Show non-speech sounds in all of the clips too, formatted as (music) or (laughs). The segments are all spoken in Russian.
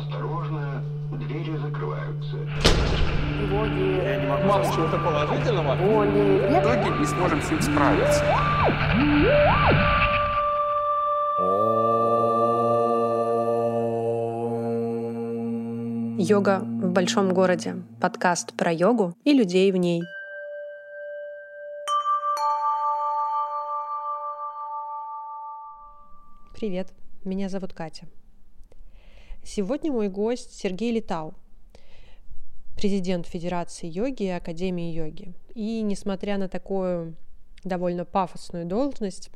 Осторожно, двери закрываются. Тревоги, Я не могу сказать чего-то положительного. боли, В итоге не сможем с ним справиться. Йога в большом городе. Подкаст про йогу и людей в ней. Привет, меня зовут Катя. Сегодня мой гость Сергей Литау, президент Федерации йоги и Академии йоги. И несмотря на такую довольно пафосную должность,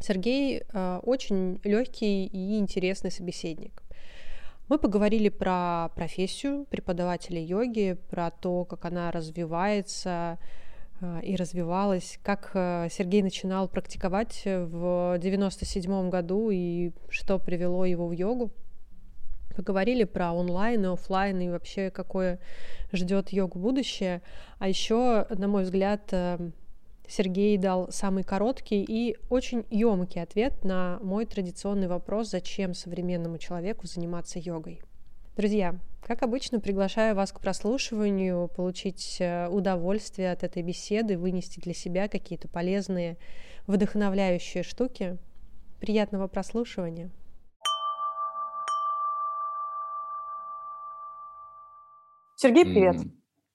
Сергей э, очень легкий и интересный собеседник. Мы поговорили про профессию преподавателя йоги, про то, как она развивается э, и развивалась, как э, Сергей начинал практиковать в 97 году и что привело его в йогу. Поговорили про онлайн и офлайн и вообще какое ждет йогу будущее. А еще, на мой взгляд, э, Сергей дал самый короткий и очень емкий ответ на мой традиционный вопрос, зачем современному человеку заниматься йогой. Друзья, как обычно, приглашаю вас к прослушиванию, получить э, удовольствие от этой беседы, вынести для себя какие-то полезные, вдохновляющие штуки. Приятного прослушивания! Сергей, привет!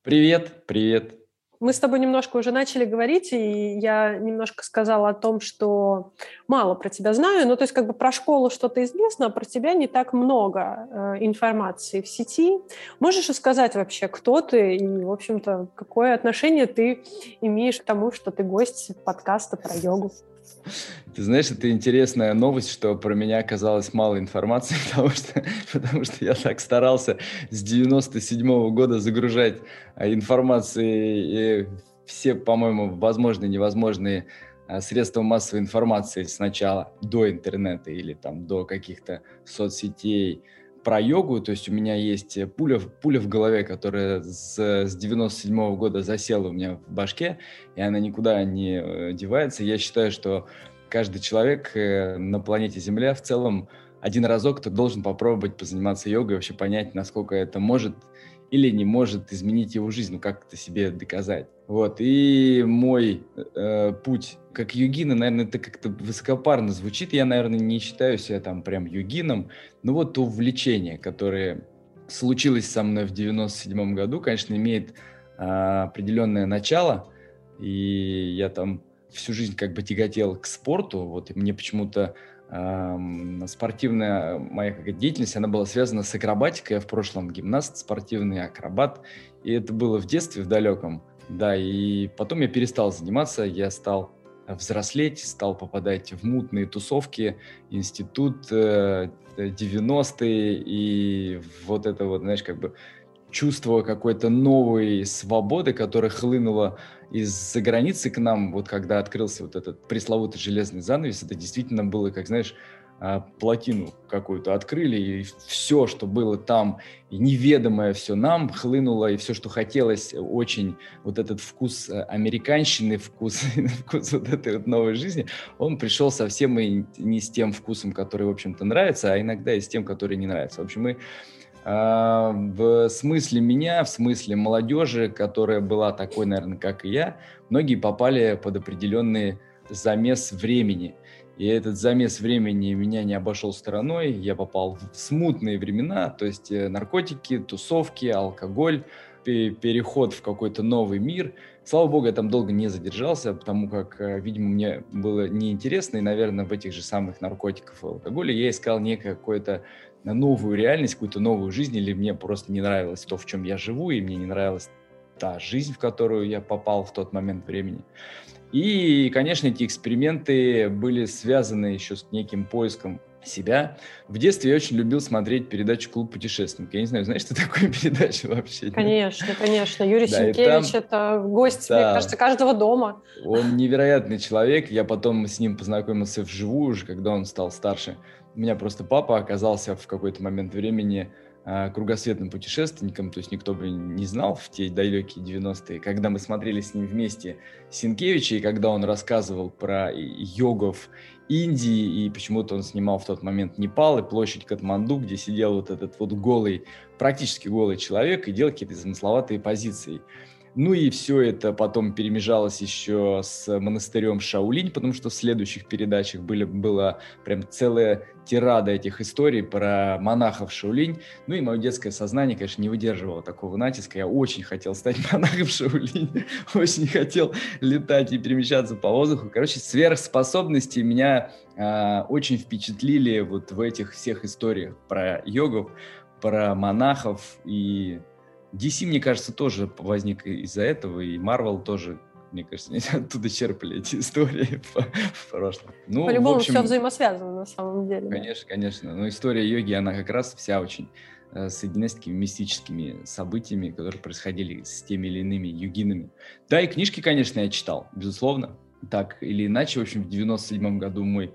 Привет, привет. Мы с тобой немножко уже начали говорить, и я немножко сказала о том, что мало про тебя знаю, ну то есть как бы про школу что-то известно, а про тебя не так много э, информации в сети. Можешь рассказать вообще, кто ты и, в общем-то, какое отношение ты имеешь к тому, что ты гость подкаста про йогу? Ты знаешь, это интересная новость, что про меня оказалось мало информации, (laughs) потому что, потому что я так старался с 97 года загружать а, информации и все, по-моему, возможные и невозможные а, средства массовой информации сначала до интернета или там до каких-то соцсетей про йогу, то есть у меня есть пуля, в- пуля в голове, которая с, с 97 года засела у меня в башке, и она никуда не э, девается. Я считаю, что каждый человек э, на планете Земля в целом один разок то должен попробовать позаниматься йогой, вообще понять, насколько это может или не может изменить его жизнь, ну как это себе доказать. Вот, и мой э, путь как йогина, наверное, это как-то высокопарно звучит. Я, наверное, не считаю себя там прям йогином. Но вот то увлечение, которое случилось со мной в 97 году, конечно, имеет а, определенное начало. И я там всю жизнь как бы тяготел к спорту. Вот и мне почему-то ам, спортивная моя какая деятельность, она была связана с акробатикой. Я в прошлом гимнаст, спортивный акробат. И это было в детстве, в далеком. Да, и потом я перестал заниматься, я стал взрослеть, стал попадать в мутные тусовки, институт, э, 90-е, и вот это вот, знаешь, как бы чувство какой-то новой свободы, которая хлынула из-за границы к нам, вот когда открылся вот этот пресловутый железный занавес, это действительно было, как, знаешь, плотину какую-то открыли, и все, что было там, неведомое все нам хлынуло, и все, что хотелось очень, вот этот вкус э, американщины, вкус, (laughs) вкус вот этой вот новой жизни, он пришел совсем и не с тем вкусом, который, в общем-то, нравится, а иногда и с тем, который не нравится. В общем, мы а, в смысле меня, в смысле молодежи, которая была такой, наверное, как и я, многие попали под определенный замес времени. И этот замес времени меня не обошел стороной. Я попал в смутные времена, то есть э, наркотики, тусовки, алкоголь, пе- переход в какой-то новый мир. Слава богу, я там долго не задержался, потому как, э, видимо, мне было неинтересно, и, наверное, в этих же самых наркотиках и алкоголе я искал некое какое-то новую реальность, какую-то новую жизнь, или мне просто не нравилось то, в чем я живу, и мне не нравилась та жизнь, в которую я попал в тот момент времени. И, конечно, эти эксперименты были связаны еще с неким поиском себя. В детстве я очень любил смотреть передачу «Клуб путешественников». Я не знаю, знаешь, что такое (laughs) передача вообще? нет? Конечно, конечно. Юрий Да, Сенкевич там- это гость, мне Да. кажется, каждого дома. Он невероятный человек. Я потом с ним познакомился вживую уже, когда он стал старше. У меня просто папа оказался в какой-то момент времени кругосветным путешественником, то есть никто бы не знал в те далекие 90-е, когда мы смотрели с ним вместе Синкевича, и когда он рассказывал про йогов Индии, и почему-то он снимал в тот момент Непал и площадь Катманду, где сидел вот этот вот голый, практически голый человек и делал какие-то замысловатые позиции. Ну и все это потом перемежалось еще с монастырем Шаулинь, потому что в следующих передачах были, была прям целая тирада этих историй про монахов Шаулинь. Ну и мое детское сознание, конечно, не выдерживало такого натиска. Я очень хотел стать (laughs) монахом Шаулинь, очень хотел летать и перемещаться по воздуху. Короче, сверхспособности меня э, очень впечатлили вот в этих всех историях про йогов, про монахов и DC, мне кажется, тоже возник из-за этого, и Marvel тоже, мне кажется, (laughs) оттуда черпали эти истории (laughs) в прошлом. Ну, По-любому общем, все взаимосвязано на самом деле. Конечно, да. конечно. Но история йоги, она как раз вся очень э, соединена с такими мистическими событиями, которые происходили с теми или иными йогинами. Да, и книжки, конечно, я читал, безусловно. Так или иначе, в общем, в 97 году мой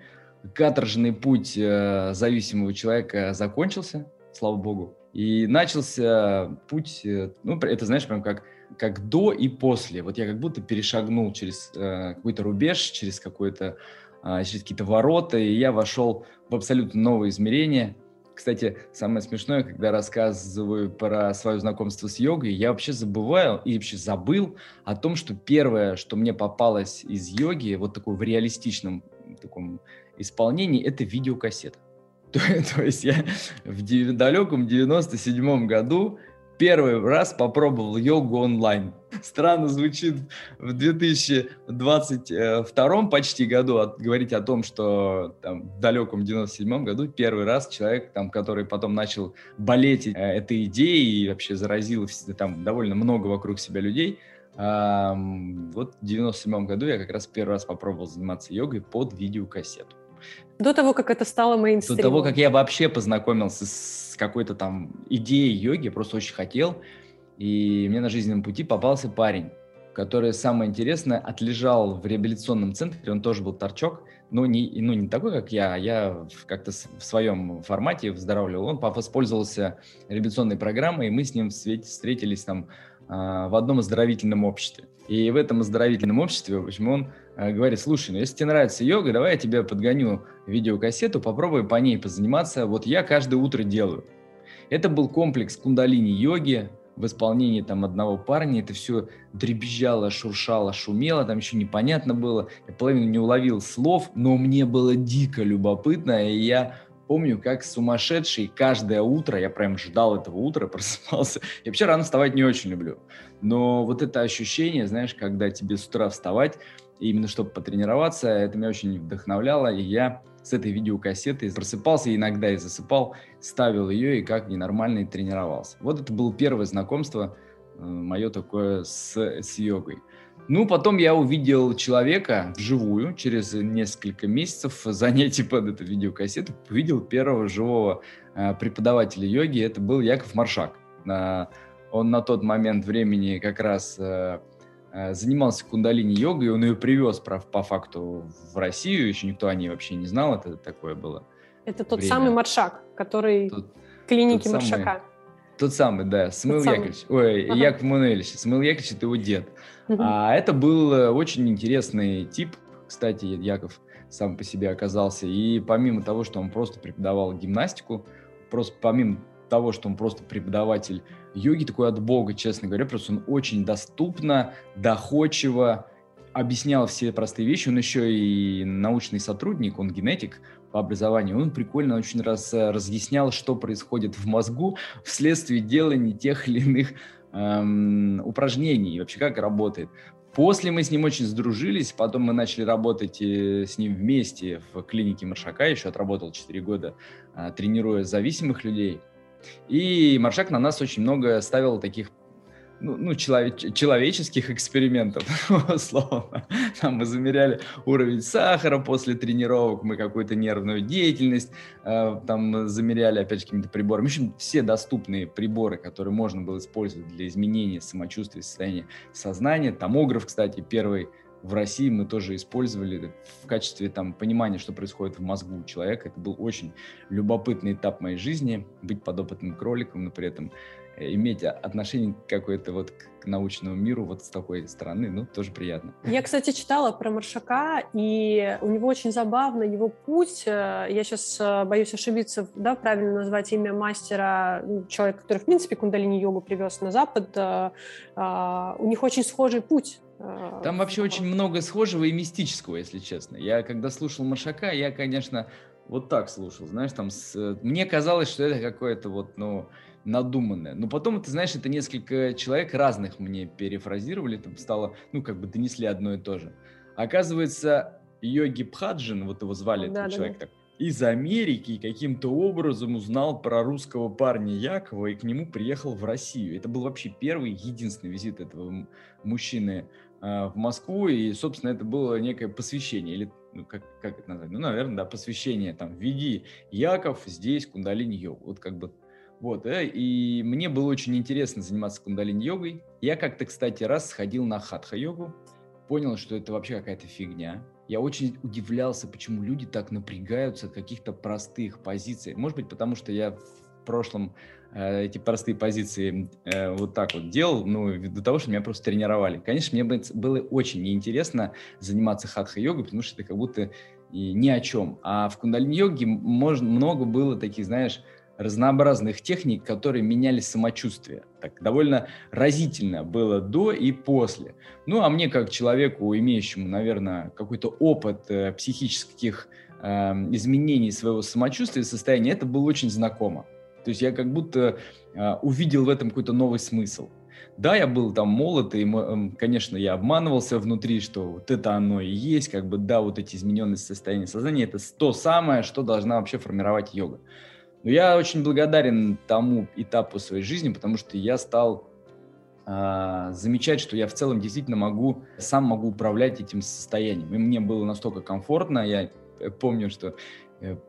каторжный путь э, зависимого человека закончился, слава богу. И начался путь, э, ну, это, знаешь, прям как, как до и после. Вот я как будто перешагнул через э, какой-то рубеж, через какой-то э, через какие-то ворота, и я вошел в абсолютно новое измерение. Кстати, самое смешное, когда рассказываю про свое знакомство с йогой, я вообще забываю и вообще забыл о том, что первое, что мне попалось из йоги, вот такой в реалистичном таком исполнении, это видеокассета. (laughs) То, то есть я в далеком 97 году первый раз попробовал йогу онлайн. (laughs) Странно звучит в 2022 почти году от, говорить о том, что там, в далеком 97 году первый раз человек, там, который потом начал болеть э, этой идеей и вообще заразил там довольно много вокруг себя людей, э, вот в 97 году я как раз первый раз попробовал заниматься йогой под видеокассету. До того, как это стало мейнстримом. До того, как я вообще познакомился с какой-то там идеей йоги, просто очень хотел. И мне на жизненном пути попался парень, который, самое интересное, отлежал в реабилитационном центре, он тоже был торчок, но не, ну, не такой, как я, а я как-то в своем формате выздоравливал. Он воспользовался реабилитационной программой, и мы с ним встретились там а, в одном оздоровительном обществе. И в этом оздоровительном обществе, в общем, он говорит, слушай, ну если тебе нравится йога, давай я тебе подгоню видеокассету, попробуй по ней позаниматься. Вот я каждое утро делаю. Это был комплекс кундалини-йоги в исполнении там одного парня. Это все дребезжало, шуршало, шумело, там еще непонятно было. Я половину не уловил слов, но мне было дико любопытно, и я помню, как сумасшедший каждое утро, я прям ждал этого утра, (laughs) просыпался. Я вообще рано вставать не очень люблю. Но вот это ощущение, знаешь, когда тебе с утра вставать, именно чтобы потренироваться, это меня очень вдохновляло, и я с этой видеокассетой просыпался иногда и засыпал, ставил ее и как ненормальный тренировался. Вот это было первое знакомство э, мое такое с, с йогой. Ну, потом я увидел человека вживую через несколько месяцев занятий под эту видеокассету. Увидел первого живого э, преподавателя йоги. Это был Яков Маршак. Э, он на тот момент времени как раз занимался кундалини-йогой, он ее привез по, факту в Россию, еще никто о ней вообще не знал, это такое было. Это тот время. самый Маршак, который тот, клиники тот Маршака. Самый, тот самый, да, Смыл Яковлевич. Ой, ага. Яков Мануэльевич. Смыл Яковлевич – это его дед. Угу. А это был э, очень интересный тип, кстати, Яков сам по себе оказался. И помимо того, что он просто преподавал гимнастику, просто помимо того, что он просто преподаватель йоги, такой от бога, честно говоря, просто он очень доступно, доходчиво объяснял все простые вещи. Он еще и научный сотрудник, он генетик, по образованию, он прикольно очень раз, э, разъяснял, что происходит в мозгу вследствие делания тех или иных эм, упражнений, и вообще как работает. После мы с ним очень сдружились, потом мы начали работать э, с ним вместе в клинике Маршака, еще отработал 4 года, э, тренируя зависимых людей. И Маршак на нас очень много ставил таких ну, ну человек, человеческих экспериментов, (laughs) условно. Мы замеряли уровень сахара после тренировок, мы какую-то нервную деятельность э, там замеряли опять же какими-то приборами. В общем, все доступные приборы, которые можно было использовать для изменения самочувствия, состояния сознания. Томограф, кстати, первый в России мы тоже использовали в качестве там понимания, что происходит в мозгу человека. Это был очень любопытный этап моей жизни, быть подопытным кроликом, но при этом Э, иметь отношение какое-то вот к научному миру вот с такой стороны, ну, тоже приятно. Я, кстати, читала про Маршака, и у него очень забавно его путь. Э, я сейчас э, боюсь ошибиться, да, правильно назвать имя мастера, ну, человека, который, в принципе, кундалини-йогу привез на Запад. У них очень схожий путь там вообще очень много схожего и мистического, если честно. Я когда слушал Маршака, я, конечно, вот так слушал, знаешь, там с... мне казалось, что это какое-то вот, ну, надуманное. Но потом, ты знаешь, это несколько человек разных мне перефразировали, там стало, ну, как бы донесли одно и то же. Оказывается, Йоги Пхаджин, вот его звали, да, этот да, человек да. так, из Америки каким-то образом узнал про русского парня Якова и к нему приехал в Россию. Это был вообще первый, единственный визит этого мужчины э, в Москву, и, собственно, это было некое посвящение, или ну, как, как это назвать? Ну, наверное, да, посвящение, там, веди Яков здесь кундалини-йогу. Вот как бы вот, э, и мне было очень интересно заниматься кундалини-йогой. Я как-то, кстати, раз сходил на хатха-йогу, понял, что это вообще какая-то фигня. Я очень удивлялся, почему люди так напрягаются от каких-то простых позиций. Может быть, потому что я в прошлом эти простые позиции э, вот так вот делал, ну, ввиду того, что меня просто тренировали. Конечно, мне было очень неинтересно заниматься хатха-йогой, потому что это как будто и ни о чем. А в кундалини-йоге можно, много было таких, знаешь, разнообразных техник, которые меняли самочувствие. Так довольно разительно было до и после. Ну, а мне, как человеку, имеющему, наверное, какой-то опыт э, психических э, изменений своего самочувствия, состояния, это было очень знакомо. То есть я как будто э, увидел в этом какой-то новый смысл. Да, я был там молод, и, конечно, я обманывался внутри, что вот это оно и есть, как бы, да, вот эти измененные состояния сознания, это то самое, что должна вообще формировать йога. Но я очень благодарен тому этапу своей жизни, потому что я стал э, замечать, что я в целом действительно могу, сам могу управлять этим состоянием. И мне было настолько комфортно, я э, помню, что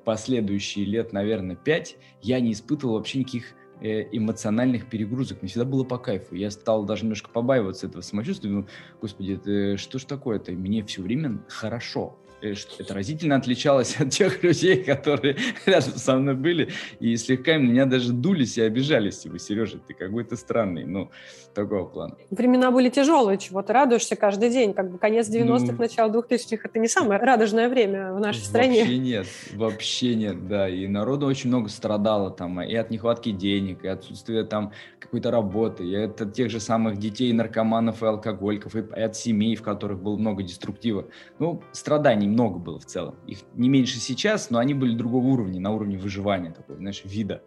последующие лет, наверное, пять, я не испытывал вообще никаких э, эмоциональных перегрузок. Мне всегда было по кайфу. Я стал даже немножко побаиваться этого самочувствия. Думаю, господи, это что ж такое-то? Мне все время хорошо. Э, это разительно отличалось (laughs) от тех людей, которые (laughs) рядом со мной были, и слегка меня даже дулись и обижались, типа, Сережа, ты какой-то странный, ну, такого плана. Времена были тяжелые, чего ты радуешься каждый день, как бы конец 90-х, ну, начало 2000-х, это не самое радужное время в нашей стране. Вообще нет, вообще нет, да, и народу очень много страдало там, и от нехватки денег, и отсутствия там какой-то работы, и от тех же самых детей, наркоманов и алкоголиков, и от семей, в которых было много деструктива. Ну, страданий много было в целом. Их не меньше сейчас, но они были другого уровня, на уровне выживания, такой, знаешь, вида.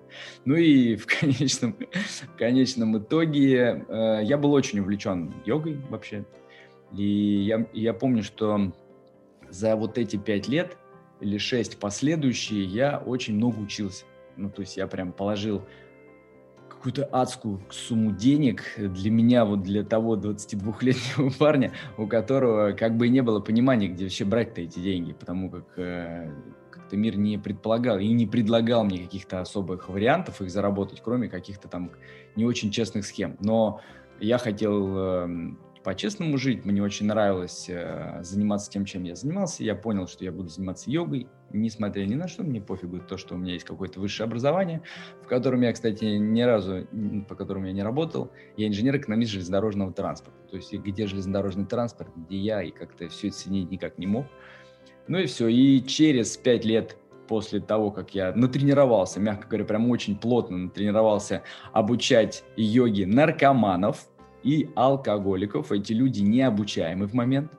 Ну и в конечном, (laughs) в конечном итоге э, я был очень увлечен йогой вообще. И я, я помню, что за вот эти пять лет или шесть последующие я очень много учился. Ну, то есть я прям положил какую-то адскую сумму денег для меня, вот для того 22-летнего (laughs) парня, у которого как бы не было понимания, где вообще брать-то эти деньги, потому как э, как-то мир не предполагал и не предлагал мне каких-то особых вариантов их заработать, кроме каких-то там не очень честных схем. Но я хотел э, по-честному жить. Мне очень нравилось э, заниматься тем, чем я занимался. Я понял, что я буду заниматься йогой, несмотря ни на что. Мне пофигу то, что у меня есть какое-то высшее образование, в котором я, кстати, ни разу, по которому я не работал. Я инженер-экономист железнодорожного транспорта. То есть где железнодорожный транспорт, где я, и как-то все это соединить никак не мог. Ну и все. И через пять лет после того, как я натренировался, мягко говоря, прям очень плотно натренировался обучать йоги наркоманов – и алкоголиков. Эти люди необучаемы в момент,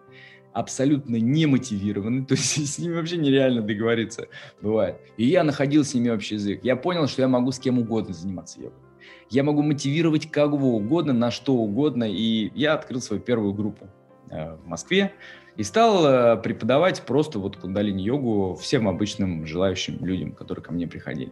абсолютно не мотивированы, (laughs) то есть с ними вообще нереально договориться бывает. И я находил с ними общий язык. Я понял, что я могу с кем угодно заниматься йогой. Я могу мотивировать кого угодно, на что угодно. И я открыл свою первую группу э, в Москве и стал э, преподавать просто вот кундалини-йогу всем обычным желающим людям, которые ко мне приходили.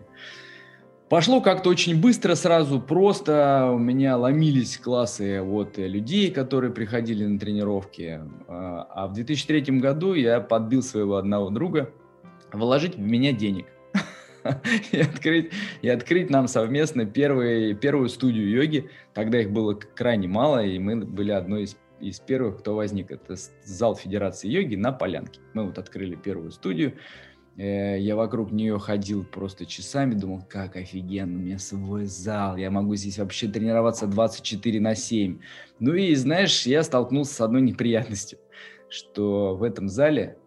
Пошло как-то очень быстро, сразу просто. У меня ломились классы от людей, которые приходили на тренировки. А, а в 2003 году я подбил своего одного друга вложить в меня денег. (laughs) и, открыть, и открыть нам совместно первый, первую студию йоги. Тогда их было крайне мало, и мы были одной из из первых, кто возник. Это зал Федерации йоги на Полянке. Мы вот открыли первую студию. Э, я вокруг нее ходил просто часами, думал, как офигенно, у меня свой зал, я могу здесь вообще тренироваться 24 на 7. Ну и, знаешь, я столкнулся с одной (laughs) неприятностью, что в этом зале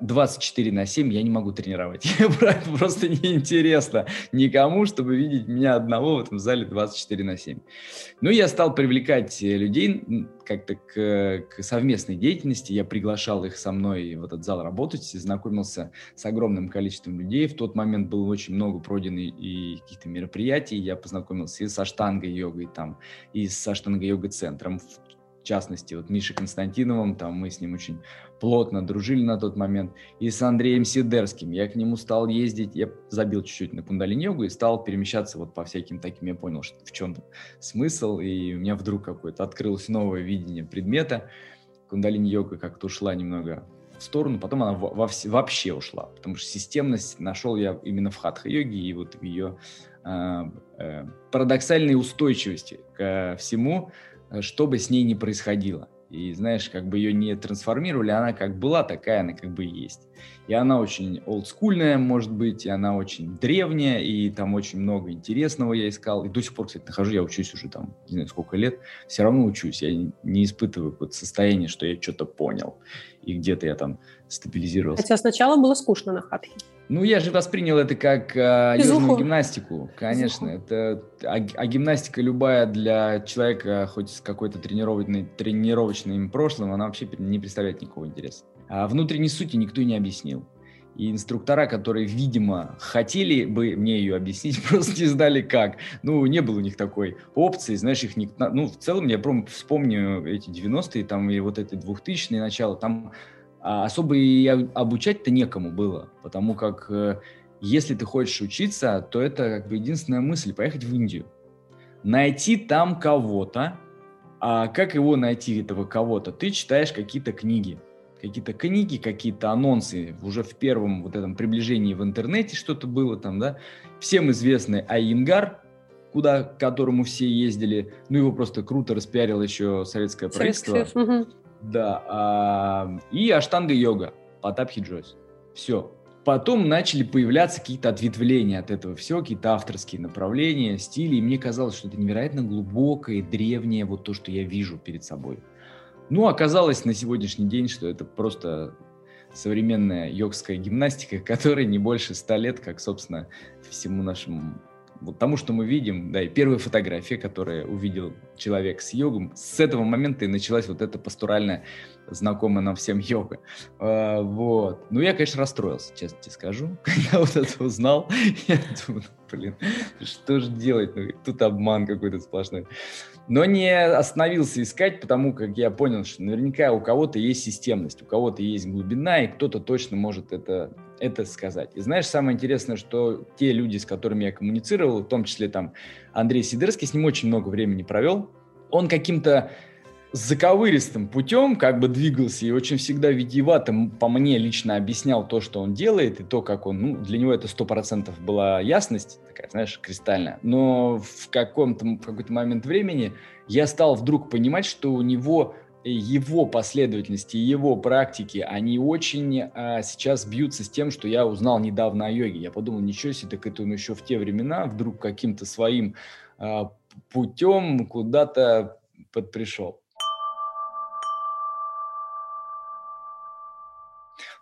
24 на 7 я не могу тренировать. (laughs) Просто неинтересно никому, чтобы видеть меня одного в этом зале 24 на 7. Ну, я стал привлекать э, людей как-то к, к совместной деятельности. Я приглашал их со мной в этот зал работать, знакомился с огромным количеством людей. В тот момент было очень много пройдено и каких-то мероприятий. Я познакомился и с аштангой-йогой там, и с аштанго-йога-центром в частности, вот Мишей Константиновым, там мы с ним очень плотно дружили на тот момент, и с Андреем Сидерским. Я к нему стал ездить, я забил чуть-чуть на кундалини-йогу и стал перемещаться вот по всяким таким, я понял, что в чем смысл, и у меня вдруг какое-то открылось новое видение предмета. Кундалини-йога как-то ушла немного в сторону, потом она во, вообще ушла, потому что системность нашел я именно в хатха-йоге и вот в ее э, э, парадоксальной устойчивости ко всему, Э, что бы с ней ни происходило. И знаешь, как бы ее не трансформировали, она как была, такая она как бы есть. И она очень олдскульная, может быть, и она очень древняя, и там очень много интересного я искал. И до сих пор, кстати, нахожу, я учусь уже там, не знаю, сколько лет, все равно учусь. Я не испытываю какое-то состояние, что я что-то понял, и где-то я там стабилизировался. Хотя сначала было скучно на хатхе. Ну, я же воспринял это как э, южную гимнастику, конечно. Это, а, а гимнастика любая для человека, хоть с какой-то тренировочной, тренировочным прошлым, она вообще не представляет никакого интереса. А внутренней сути никто не объяснил. И инструктора, которые, видимо, хотели бы мне ее объяснить, (laughs) просто не знали как. Ну, не было у них такой опции, знаешь, их не... Ну, в целом, я прям вспомню эти 90-е, там, и вот это 2000-е начало, там а особо и обучать-то некому было, потому как э, если ты хочешь учиться, то это как бы единственная мысль – поехать в Индию. Найти там кого-то, а как его найти, этого кого-то? Ты читаешь какие-то книги, какие-то книги, какие-то анонсы, уже в первом вот этом приближении в интернете что-то было там, да. Всем известный Айингар, куда, к которому все ездили, ну его просто круто распиарило еще советское правительство. Советское. Да. И аштанга-йога, Потап Хиджойс. Все. Потом начали появляться какие-то ответвления от этого всего, какие-то авторские направления, стили. И мне казалось, что это невероятно глубокое, древнее, вот то, что я вижу перед собой. Ну, оказалось на сегодняшний день, что это просто современная йогская гимнастика, которая не больше ста лет, как, собственно, всему нашему вот тому, что мы видим, да, и первая фотография, которую увидел человек с йогом, с этого момента и началась вот эта пастуральная, знакомая нам всем йога. А, вот. Ну, я, конечно, расстроился, честно тебе скажу, (laughs) когда вот это узнал. (laughs) Я думаю, блин, что же делать? Ну, тут обман какой-то сплошной но не остановился искать, потому как я понял, что наверняка у кого-то есть системность, у кого-то есть глубина, и кто-то точно может это, это сказать. И знаешь, самое интересное, что те люди, с которыми я коммуницировал, в том числе там Андрей Сидерский, с ним очень много времени провел, он каким-то заковыристым путем как бы двигался и очень всегда витиевато по мне лично объяснял то, что он делает, и то, как он, ну, для него это сто процентов была ясность, такая, знаешь, кристальная. Но в каком-то, какой-то момент времени я стал вдруг понимать, что у него его последовательности, его практики, они очень а, сейчас бьются с тем, что я узнал недавно о йоге. Я подумал, ничего себе, так это он еще в те времена вдруг каким-то своим а, путем куда-то подпришел.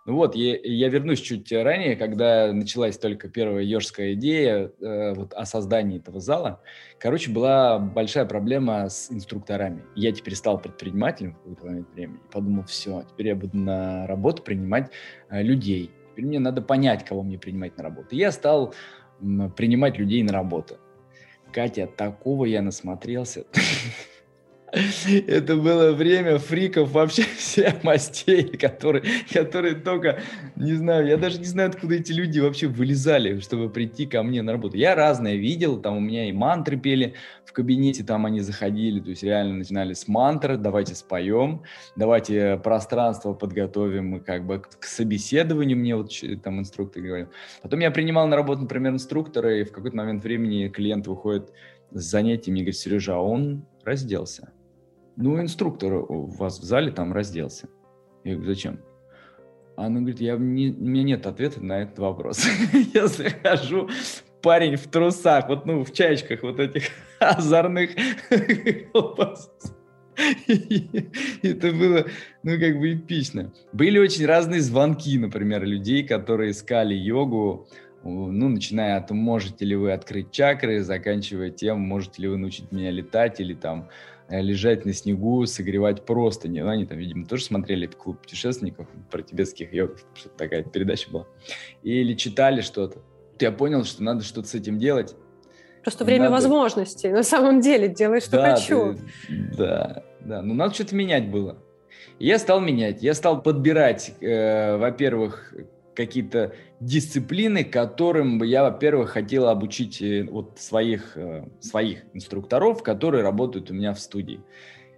Ну вот, я, я вернусь чуть ранее, когда началась только первая ежская идея э, вот, о создании этого зала. Короче, была большая проблема с инструкторами. Я теперь стал предпринимателем в какой-то момент времени. Подумал, все, теперь я буду на работу принимать э, людей. Теперь мне надо понять, кого мне принимать на работу. И я стал м, принимать людей на работу. Катя, такого я насмотрелся. (laughs) Это было время фриков вообще (laughs) всех мастей, которые, которые только, не знаю, я даже не знаю, откуда эти люди вообще вылезали, чтобы прийти ко мне на работу. Я разное видел, там у меня и мантры пели в кабинете, там они заходили, то есть реально начинали с мантры, давайте споем, давайте пространство подготовим как бы к собеседованию, мне вот там инструктор говорил. Потом я принимал на работу, например, инструктора, и в какой-то момент времени клиент выходит с занятиями и говорит, Сережа, а он разделся ну, инструктор у вас в зале там разделся. Я говорю, зачем? Она говорит, я, не, у меня нет ответа на этот вопрос. (laughs) Я захожу, парень в трусах, вот, ну, в чаечках вот этих (laughs) озорных. (laughs) Это было, ну, как бы эпично. Были очень разные звонки, например, людей, которые искали йогу, ну, начиная от «можете ли вы открыть чакры», заканчивая тем «можете ли вы научить меня летать» или там лежать на снегу, согревать простыни. Ну, они там, видимо, тоже смотрели клуб путешественников про тибетских йогов, что такая передача была. Или читали что-то. Я понял, что надо что-то с этим делать. Просто время надо... возможностей. На самом деле делай, что да, хочу. Ты... Да, да. Ну, надо что-то менять было. И я стал менять. Я стал подбирать, э, во-первых, какие-то дисциплины, которым бы я, во-первых, хотел обучить э, вот своих, э, своих инструкторов, которые работают у меня в студии.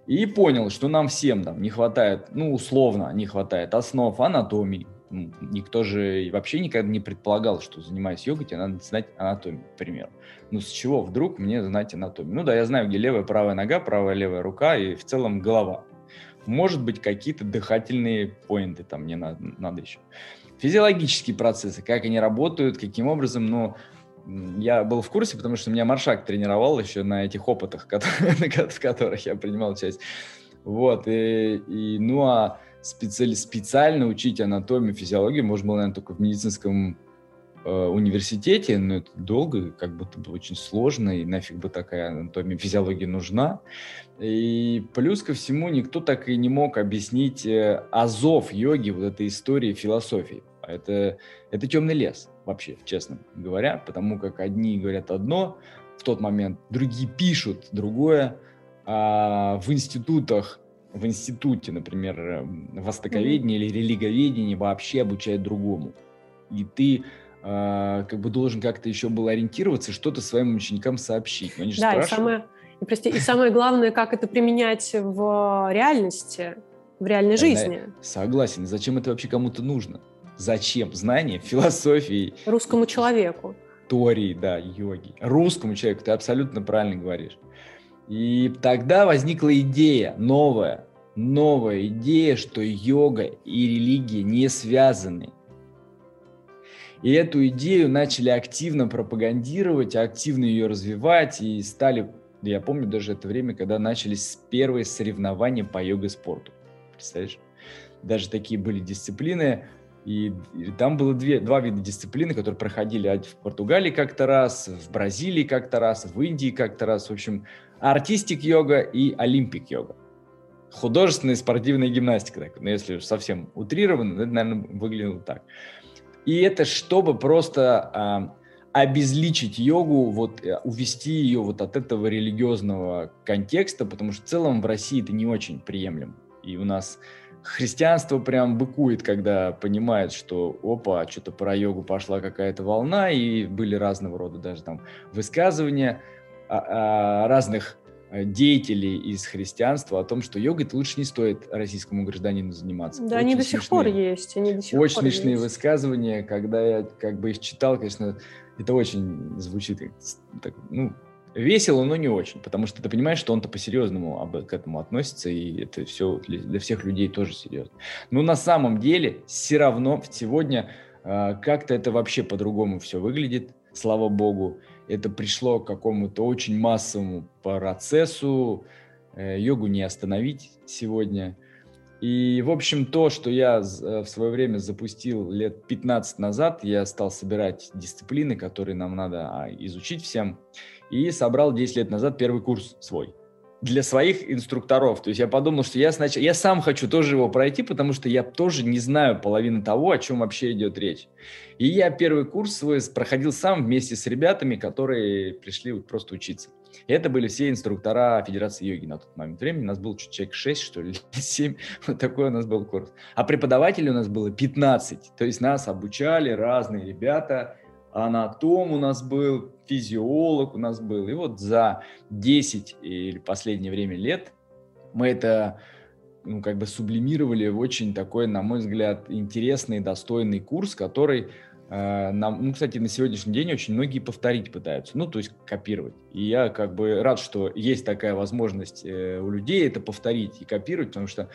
И понял, что нам всем там не хватает, ну, условно, не хватает основ анатомии. Никто же вообще никогда не предполагал, что занимаясь йогой, тебе надо знать анатомию, к примеру. Ну, с чего вдруг мне знать анатомию? Ну да, я знаю, где левая, правая нога, правая, левая рука и в целом голова. Может быть, какие-то дыхательные поинты там мне надо, надо еще физиологические процессы, как они работают, каким образом, но я был в курсе, потому что меня Маршак тренировал еще на этих опытах, (laughs) которые, в которых я принимал часть. Вот, и, и ну а специально, специально учить анатомию, физиологию можно было, наверное, только в медицинском э, университете, но это долго, как будто бы очень сложно, и нафиг бы такая анатомия, физиология нужна. И плюс ко всему никто так и не мог объяснить э, азов йоги, вот этой истории философии. Это, это темный лес, вообще, честно говоря, потому как одни говорят одно в тот момент, другие пишут другое, а в институтах, в институте, например, э, востоковедение mm-hmm. или религоведение вообще обучают другому. И ты э, как бы должен как-то еще был ориентироваться, что-то своим ученикам сообщить. Но они же да, и самое, прости, и самое главное, как это применять в реальности, в реальной жизни. Согласен. Зачем это вообще кому-то нужно? Зачем? Знание философии. Русскому человеку. Тории, да, йоги. Русскому человеку, ты абсолютно правильно говоришь. И тогда возникла идея новая, новая идея, что йога и религия не связаны. И эту идею начали активно пропагандировать, активно ее развивать, и стали, я помню даже это время, когда начались первые соревнования по йога-спорту. Представляешь? Даже такие были дисциплины, и, и там было две, два вида дисциплины, которые проходили в Португалии как-то раз, в Бразилии как-то раз, в Индии как-то раз. В общем, артистик йога и олимпик йога. Художественная и спортивная гимнастика. Так, ну, если совсем утрированно, это, наверное, выглядело так. И это чтобы просто а, обезличить йогу, вот э, увести ее вот от этого религиозного контекста, потому что в целом в России это не очень приемлемо. И у нас христианство прям быкует, когда понимает, что опа, что-то про йогу пошла какая-то волна, и были разного рода даже там высказывания а, а, разных э, деятелей из христианства о том, что йогой лучше не стоит российскому гражданину заниматься. Да, Очень они до сих пор есть. Они до сих очень пор смешные есть. высказывания, когда я как бы их читал, конечно, это очень звучит так, ну, Весело, но не очень, потому что ты понимаешь, что он-то по-серьезному к этому относится, и это все для, всех людей тоже серьезно. Но на самом деле все равно сегодня э, как-то это вообще по-другому все выглядит, слава богу. Это пришло к какому-то очень массовому процессу, э, йогу не остановить сегодня. И, в общем, то, что я в свое время запустил лет 15 назад, я стал собирать дисциплины, которые нам надо а, изучить всем и собрал 10 лет назад первый курс свой для своих инструкторов. То есть я подумал, что я сначала, я сам хочу тоже его пройти, потому что я тоже не знаю половины того, о чем вообще идет речь. И я первый курс свой проходил сам вместе с ребятами, которые пришли просто учиться. И это были все инструктора Федерации йоги на тот момент времени. У нас был чуть человек 6, что ли, 7. (laughs) Вот такой у нас был курс. А преподавателей у нас было 15. То есть нас обучали разные ребята, анатом у нас был, физиолог у нас был. И вот за 10 или последнее время лет мы это ну, как бы сублимировали в очень такой, на мой взгляд, интересный, достойный курс, который э, нам, ну, кстати, на сегодняшний день очень многие повторить пытаются, ну, то есть копировать. И я как бы рад, что есть такая возможность э, у людей это повторить и копировать, потому что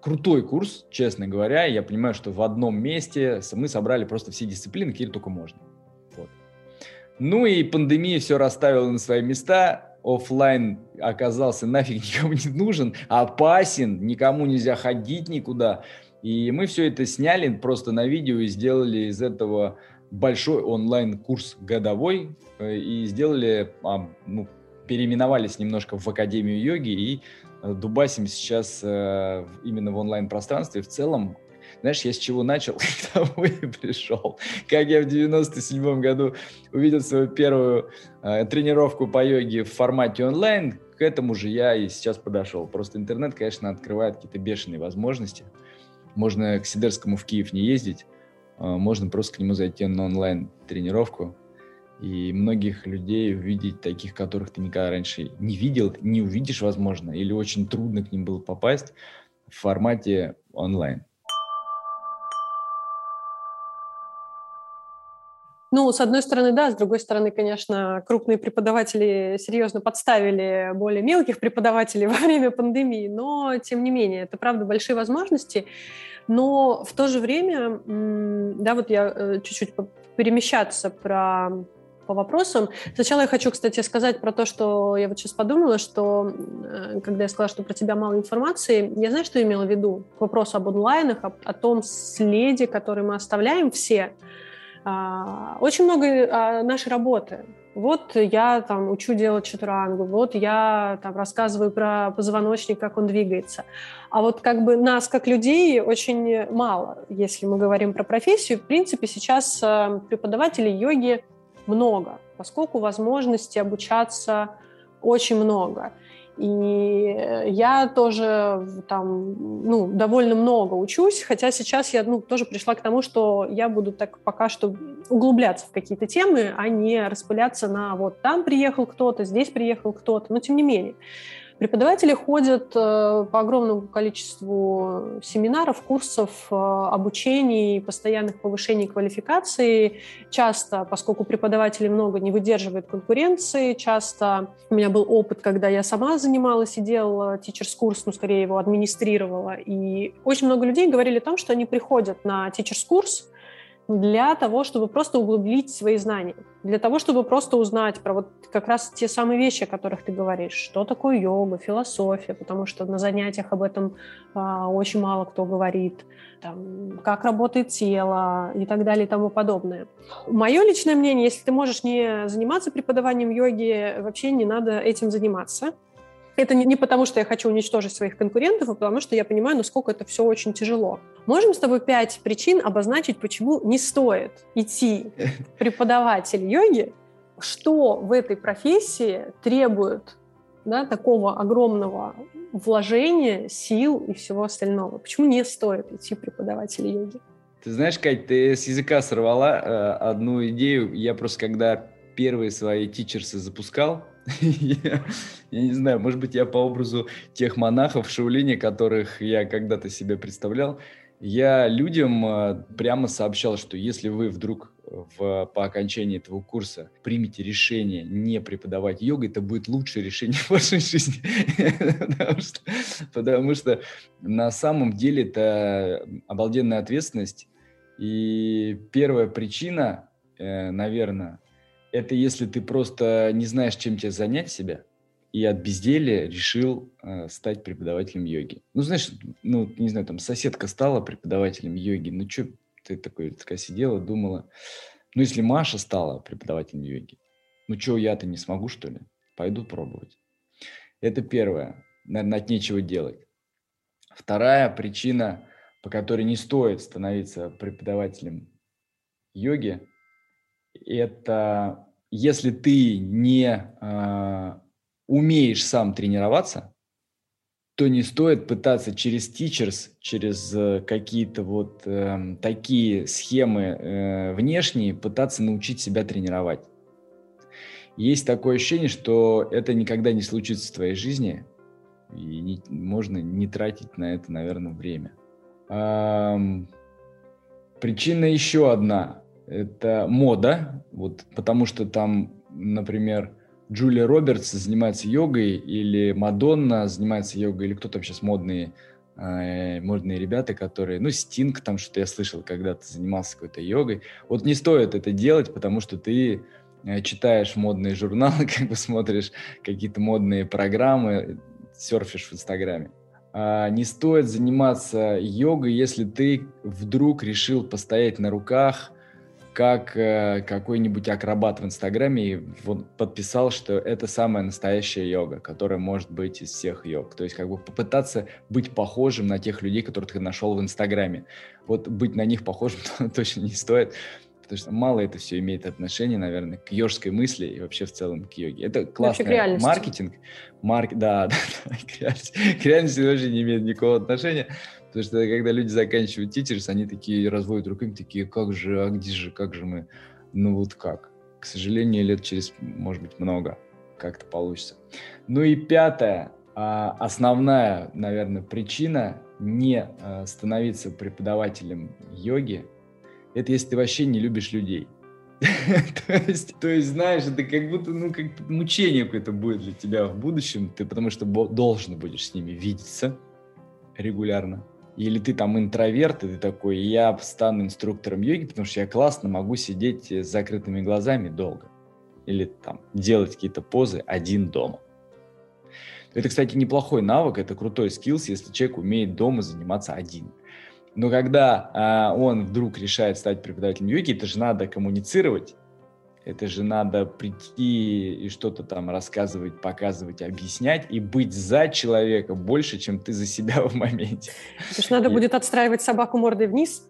крутой курс, честно говоря. Я понимаю, что в одном месте мы собрали просто все дисциплины, какие только можно. Ну и пандемия все расставила на свои места. Оффлайн оказался нафиг (laughs) никому не нужен, опасен, никому нельзя ходить никуда. И мы все это сняли просто на видео и сделали из этого большой онлайн-курс годовой э, и сделали, а, ну, переименовались немножко в Академию йоги и Э, дубасим сейчас э, именно в онлайн-пространстве. В целом, знаешь, я с чего начал, к тому и пришел. Как я в 97 году увидел свою первую э, тренировку по йоге в формате онлайн, к этому же я и сейчас подошел. Просто интернет, конечно, открывает какие-то бешеные возможности. Можно к Сидерскому в Киев не ездить, э, можно просто к нему зайти на онлайн-тренировку и многих людей увидеть, таких, которых ты никогда раньше не видел, не увидишь, возможно, или очень трудно к ним было попасть в формате онлайн. Ну, с одной стороны, да, с другой стороны, конечно, крупные преподаватели серьезно подставили более мелких преподавателей (laughs) во время пандемии, но, тем не менее, это, правда, большие возможности. Но в то же время, да, вот я э, чуть-чуть перемещаться про по вопросам. Сначала я хочу, кстати, сказать про то, что я вот сейчас подумала, что э, когда я сказала, что про тебя мало информации, я знаю, что имела в виду. К вопросу об онлайнах, о, о том следе, который мы оставляем все. А, очень много а, нашей работы. Вот я там учу делать чатурангу, вот я там рассказываю про позвоночник, как он двигается. А вот как бы нас, как людей, очень мало, если мы говорим про профессию. В принципе, сейчас э, преподаватели йоги много, поскольку возможностей обучаться очень много. И я тоже там, ну, довольно много учусь, хотя сейчас я, ну, тоже пришла к тому, что я буду так пока что углубляться в какие-то темы, а не распыляться на вот там приехал кто-то, здесь приехал кто-то, но тем не менее. Преподаватели ходят э, по огромному количеству семинаров, курсов, э, обучений, постоянных повышений квалификации. Часто, поскольку преподавателей много, не выдерживает конкуренции. Часто у меня был опыт, когда я сама занималась и делала teachers курс, ну, скорее его администрировала. И очень много людей говорили о том, что они приходят на teachers курс, для того, чтобы просто углубить свои знания, для того, чтобы просто узнать про вот как раз те самые вещи, о которых ты говоришь, что такое йога, философия, потому что на занятиях об этом а, очень мало кто говорит, там, как работает тело и так далее и тому подобное. Мое личное мнение, если ты можешь не заниматься преподаванием йоги, вообще не надо этим заниматься. Это не, не потому, что я хочу уничтожить своих конкурентов, а потому что я понимаю, насколько это все очень тяжело. Можем с тобой пять причин обозначить, почему не стоит идти (laughs) преподаватель йоги, что в этой профессии требует да, такого огромного вложения, сил и всего остального. Почему не стоит идти преподаватель йоги? Ты знаешь, Кать, ты с языка сорвала э, одну идею. Я просто когда первые свои тичерсы запускал, я, (laughs) я не знаю, может быть, я по образу тех монахов в Шаулине, которых я когда-то себе представлял, я людям э, прямо сообщал, что если вы вдруг в, по окончании этого курса примете решение не преподавать йогу, это будет лучшее решение в вашей жизни. (laughs) потому, что, потому что на самом деле это обалденная ответственность. И первая причина, э, наверное, это если ты просто не знаешь, чем тебе занять себя, и от безделия решил э, стать преподавателем йоги. Ну, знаешь, ну, не знаю, там соседка стала преподавателем йоги, ну, что ты такой, такая сидела, думала, ну, если Маша стала преподавателем йоги, ну, что, я-то не смогу, что ли? Пойду пробовать. Это первое. Наверное, от нечего делать. Вторая причина, по которой не стоит становиться преподавателем йоги, это если ты не э, умеешь сам тренироваться, то не стоит пытаться через teachers, через э, какие-то вот э, такие схемы э, внешние пытаться научить себя тренировать. Есть такое ощущение, что это никогда не случится в твоей жизни, и не, можно не тратить на это, наверное, время. Эм, причина еще одна. Это мода, вот, потому что там, например, Джулия Робертс занимается йогой, или Мадонна занимается йогой, или кто там сейчас модные, э, модные ребята, которые, ну, Стинг там что-то я слышал, когда-то занимался какой-то йогой. Вот не стоит это делать, потому что ты э, читаешь модные журналы, (laughs) как бы смотришь какие-то модные программы, серфишь в Инстаграме. А не стоит заниматься йогой, если ты вдруг решил постоять на руках, как э, какой-нибудь акробат в Инстаграме подписал, что это самая настоящая йога, которая может быть из всех йог. То есть как бы попытаться быть похожим на тех людей, которых ты нашел в Инстаграме. Вот быть на них похожим (laughs) точно не стоит, потому что мало это все имеет отношение, наверное, к йожской мысли и вообще в целом к йоге. Это классный маркетинг. Марк... Да, (laughs) да, да, к реальности. К реальности вообще не имеет никакого отношения. Потому что когда люди заканчивают титерс, они такие разводят руками, такие, как же, а где же, как же мы? Ну вот как? К сожалению, лет через, может быть, много как-то получится. Ну и пятое, а, основная, наверное, причина не а, становиться преподавателем йоги, это если ты вообще не любишь людей. (laughs) то, есть, то есть, знаешь, это как будто, ну, как мучение какое-то будет для тебя в будущем, ты потому что должен будешь с ними видеться регулярно, или ты там интроверт, и ты такой, я стану инструктором йоги, потому что я классно могу сидеть с закрытыми глазами долго. Или там делать какие-то позы один дома. Это, кстати, неплохой навык, это крутой скиллс, если человек умеет дома заниматься один. Но когда а, он вдруг решает стать преподавателем йоги, это же надо коммуницировать, это же надо прийти и что-то там рассказывать, показывать, объяснять и быть за человека больше, чем ты за себя (laughs) в моменте. Это же надо и... будет отстраивать собаку мордой вниз.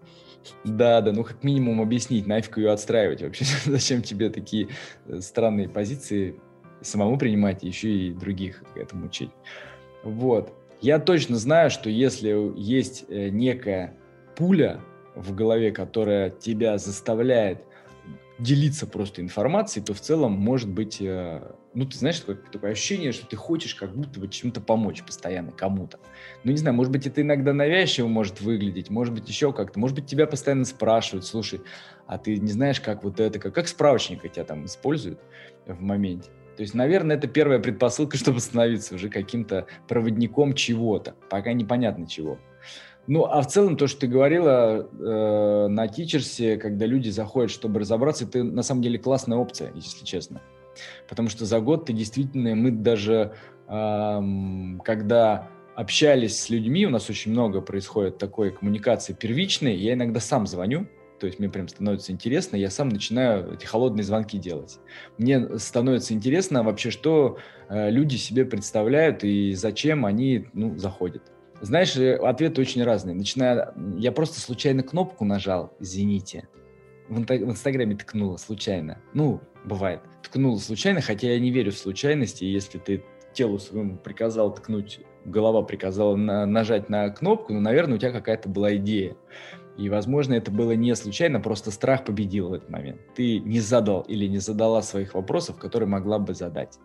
Да, да, ну как минимум объяснить, нафиг ее отстраивать вообще. (laughs) Зачем тебе такие э, странные позиции самому принимать, еще и других этому учить. Вот. Я точно знаю, что если есть э, некая пуля в голове, которая тебя заставляет делиться просто информацией, то в целом может быть, э, ну, ты знаешь, такое, такое ощущение, что ты хочешь как будто бы чем-то помочь постоянно кому-то. Ну, не знаю, может быть, это иногда навязчиво может выглядеть, может быть, еще как-то. Может быть, тебя постоянно спрашивают, слушай, а ты не знаешь, как вот это, как, как справочник тебя там используют в моменте. То есть, наверное, это первая предпосылка, (laughs) чтобы становиться уже каким-то проводником чего-то. Пока непонятно чего. Ну, а в целом то, что ты говорила э, на тичерсе, когда люди заходят, чтобы разобраться, это на самом деле классная опция, если честно. Потому что за год ты действительно, мы даже, э, когда общались с людьми, у нас очень много происходит такой коммуникации первичной, я иногда сам звоню, то есть мне прям становится интересно, я сам начинаю эти холодные звонки делать. Мне становится интересно вообще, что э, люди себе представляют и зачем они ну, заходят. Знаешь, э, ответы очень разные. Начиная, я просто случайно кнопку нажал, извините. В, Инстаграме ткнула случайно. Ну, бывает. Ткнула случайно, хотя я не верю в случайности. Если ты телу своему приказал ткнуть, голова приказала на, нажать на кнопку, ну, наверное, у тебя какая-то была идея. И, возможно, это было не случайно, просто страх победил в этот момент. Ты не задал или не задала своих вопросов, которые могла бы задать.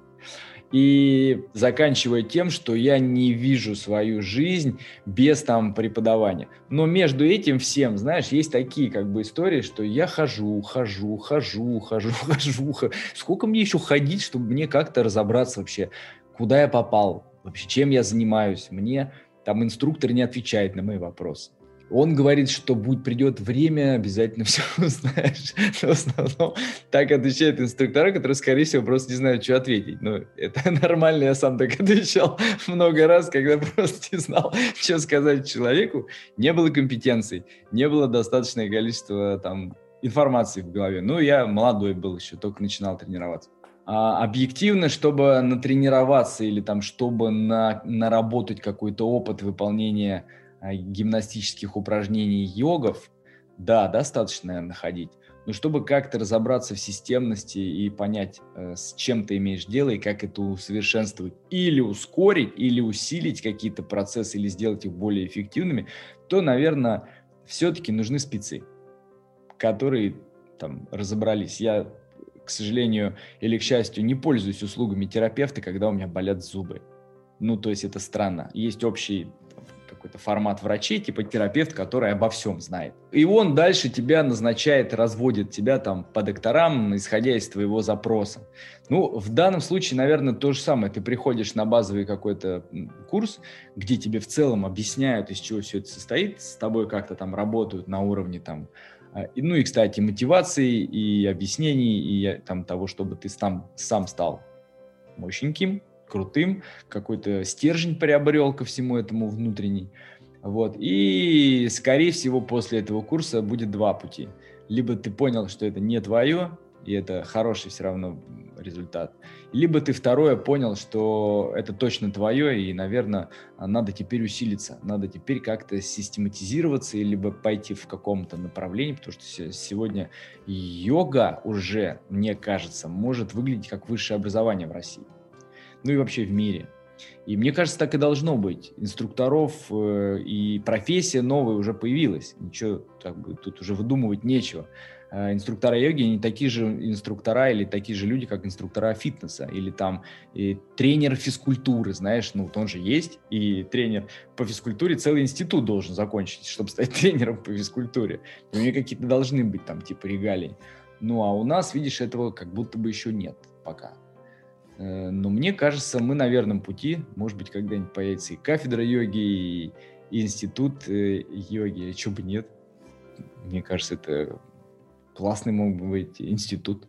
И заканчивая тем, что я не вижу свою жизнь без там преподавания. Но между этим всем, знаешь, есть такие как бы истории, что я хожу, хожу, хожу, хожу, хожу. (laughs) хожу. Сколько мне еще ходить, чтобы мне как-то разобраться вообще, куда я попал, вообще чем я занимаюсь. Мне там инструктор не отвечает на мои вопросы. Он говорит, что будет, придет время, обязательно (laughs) все узнаешь. Но в основном так отвечают инструктора, которые, скорее всего, просто не знают, что ответить. Но это (laughs) нормально, я сам так отвечал (laughs) много раз, когда просто не знал, что сказать человеку. Не было компетенций, не было достаточное количество там информации в голове. Ну, я молодой был еще, только начинал тренироваться. А, объективно, чтобы натренироваться или там, чтобы на, наработать какой-то опыт выполнения гимнастических упражнений йогов, да, достаточно, наверное, ходить. Но чтобы как-то разобраться в системности и понять, э, с чем ты имеешь дело и как это усовершенствовать, или ускорить, или усилить какие-то процессы, или сделать их более эффективными, то, наверное, все-таки нужны спецы, которые там разобрались. Я, к сожалению или к счастью, не пользуюсь услугами терапевта, когда у меня болят зубы. Ну, то есть это странно. Есть общий какой-то формат врачей, типа терапевт, который обо всем знает. И он дальше тебя назначает, разводит тебя там по докторам, исходя из твоего запроса. Ну, в данном случае, наверное, то же самое. Ты приходишь на базовый какой-то курс, где тебе в целом объясняют, из чего все это состоит, с тобой как-то там работают на уровне там а, ну и, кстати, мотивации и объяснений, и там того, чтобы ты сам, сам стал мощненьким, крутым, какой-то стержень приобрел ко всему этому внутренний. Вот. И, скорее всего, после этого курса будет два пути. Либо ты понял, что это не твое, и это хороший все равно результат. Либо ты второе понял, что это точно твое, и, наверное, надо теперь усилиться, надо теперь как-то систематизироваться, либо пойти в каком-то направлении, потому что сегодня йога уже, мне кажется, может выглядеть как высшее образование в России, ну и вообще в мире. И мне кажется, так и должно быть. Инструкторов э, и профессия новая уже появилась. Ничего как бы тут уже выдумывать нечего. Э, инструктора йоги не такие же инструктора или такие же люди, как инструктора фитнеса или там и тренер физкультуры, знаешь, ну вот он же есть, и тренер по физкультуре целый институт должен закончить, чтобы стать (laughs) тренером по физкультуре. у него какие-то должны быть там типа регалии. Ну а у нас, видишь, этого как будто бы еще нет пока. Э, но мне кажется, мы на верном пути. Может быть, когда-нибудь появится и кафедра йоги, и, институт э, йоги, а чего бы нет. Мне кажется, это классный мог бы быть институт.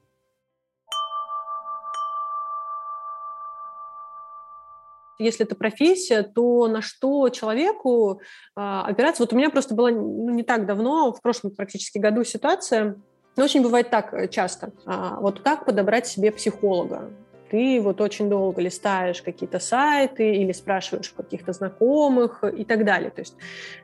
если это профессия, то на что человеку э, опираться? Вот у меня просто была ну, не так давно, в прошлом практически году ситуация, но очень бывает так э, часто. А, вот как подобрать себе психолога? Ты вот очень долго листаешь какие-то сайты или спрашиваешь у каких-то знакомых и так далее. То есть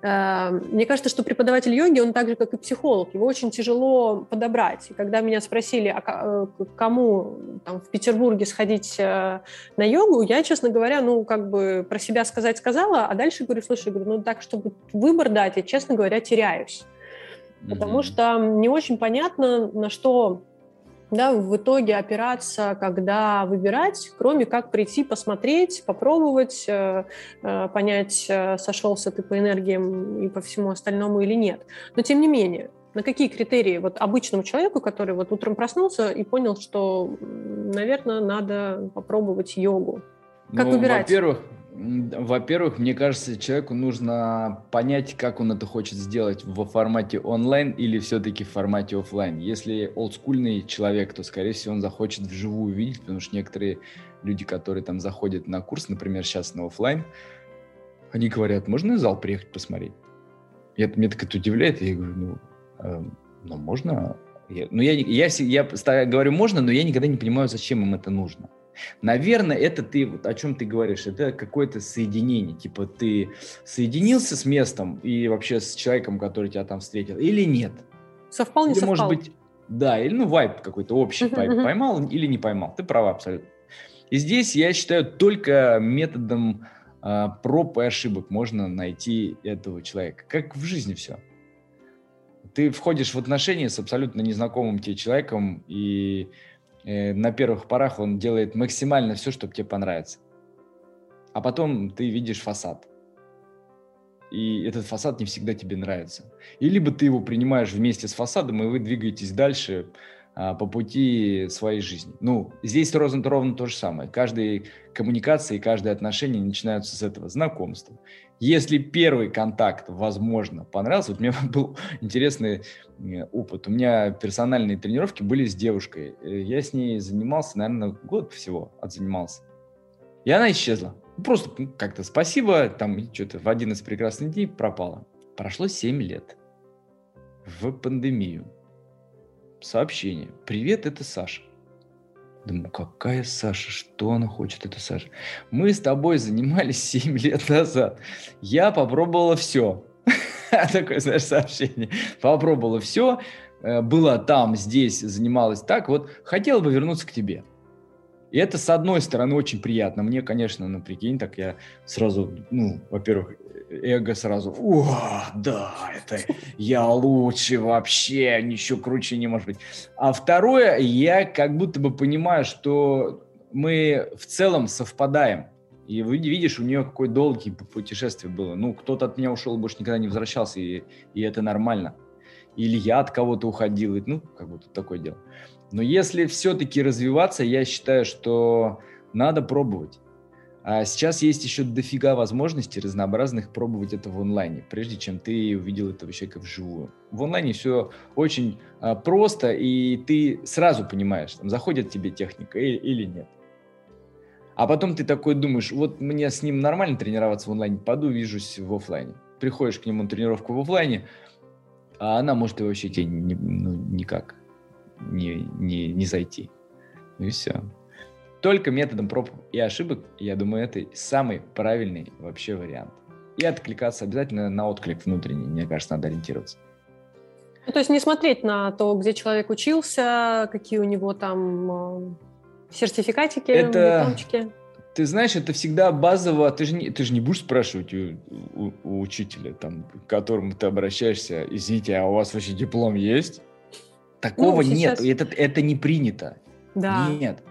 э, мне кажется, что преподаватель йоги, он так же, как и психолог, его очень тяжело подобрать. И когда меня спросили, а э, кому там, в Петербурге сходить э, на йогу, я, честно говоря, ну, как бы про себя сказать сказала, а дальше говорю, слушай, говорю, ну, так, чтобы выбор дать, я, честно говоря, теряюсь. Потому mm-hmm. что не очень понятно, на что да, в итоге опираться, когда выбирать, кроме как прийти, посмотреть, попробовать, э, э, понять, э, сошелся ты по энергиям и по всему остальному или нет. Но тем не менее, на какие критерии вот обычному человеку, который вот утром проснулся и понял, что, наверное, надо попробовать йогу? Как ну, выбирать? Во-первых, во-первых, мне кажется, человеку нужно понять, как он это хочет сделать во формате онлайн или все-таки в формате офлайн. Если олдскульный человек, то, скорее всего, он захочет вживую видеть, потому что некоторые люди, которые там заходят на курс, например, сейчас на офлайн, они говорят, можно в зал приехать посмотреть? И это меня так это удивляет, я говорю, ну, э, ну можно. Я, ну, я, я, я, я говорю, можно, но я никогда не понимаю, зачем им это нужно. Наверное, это ты, вот о чем ты говоришь, это какое-то соединение. Типа ты соединился с местом и вообще с человеком, который тебя там встретил, или нет? Совпал, не или, совпал? может быть, да, или ну вайп какой-то общий uh-huh, поймал или не поймал. Ты права абсолютно. И здесь, я считаю, только методом э, проб и ошибок можно найти этого человека. Как в жизни все. Ты входишь в отношения с абсолютно незнакомым тебе человеком, и на первых порах он делает максимально все, чтобы тебе понравиться. А потом ты видишь фасад. И этот фасад не всегда тебе нравится. И либо ты его принимаешь вместе с фасадом, и вы двигаетесь дальше по пути своей жизни. Ну, здесь ровно, ровно то же самое. Каждая коммуникация и каждое отношение начинаются с этого знакомства. Если первый контакт, возможно, понравился, вот у меня (laughs) был интересный э, опыт. У меня персональные тренировки были с девушкой. Э, я с ней занимался, наверное, год всего отзанимался. И она исчезла. Просто ну, как-то спасибо, там что-то в один из прекрасных дней пропала. Прошло 7 лет. В пандемию. Сообщение. Привет, это Саша. Думаю, какая Саша? Что она хочет, эта Саша? Мы с тобой занимались (laughs) 7 лет назад. Я попробовала все. (laughs) Такое, знаешь, сообщение. Попробовала все. Э, была там, здесь, занималась так. Вот хотела бы вернуться к тебе. И это, с одной стороны, очень приятно. Мне, конечно, ну, прикинь, так я сразу, ну, во-первых, эго сразу, о, да, это я лучше вообще, ничего круче не может быть. А второе, я как будто бы понимаю, что мы в целом совпадаем. И видишь, у нее какое долгое путешествие было. Ну, кто-то от меня ушел, больше никогда не возвращался, и, и это нормально. Или я от кого-то уходил, и, ну, как тут такое дело. Но если все-таки развиваться, я считаю, что надо пробовать. А сейчас есть еще дофига возможностей разнообразных пробовать это в онлайне, прежде чем ты увидел этого человека вживую. В онлайне все очень а, просто, и ты сразу понимаешь, там, заходит тебе техника или, или нет. А потом ты такой думаешь, вот мне с ним нормально тренироваться в онлайне, пойду вижусь в офлайне. Приходишь к нему на тренировку в офлайне, а она может и вообще тебе не, ну, никак не, не, не зайти. И все только методом проб и ошибок, я думаю, это самый правильный вообще вариант. И откликаться обязательно на отклик внутренний, мне кажется, надо ориентироваться. Ну, то есть не смотреть на то, где человек учился, какие у него там э, сертификатики, это... дипломчики. Ты знаешь, это всегда базово. Ты же не, ты же не будешь спрашивать у, у, у учителя, там, к которому ты обращаешься, извините, а у вас вообще диплом есть? Такого ну, сейчас... нет. Это, это не принято. Да. Нет.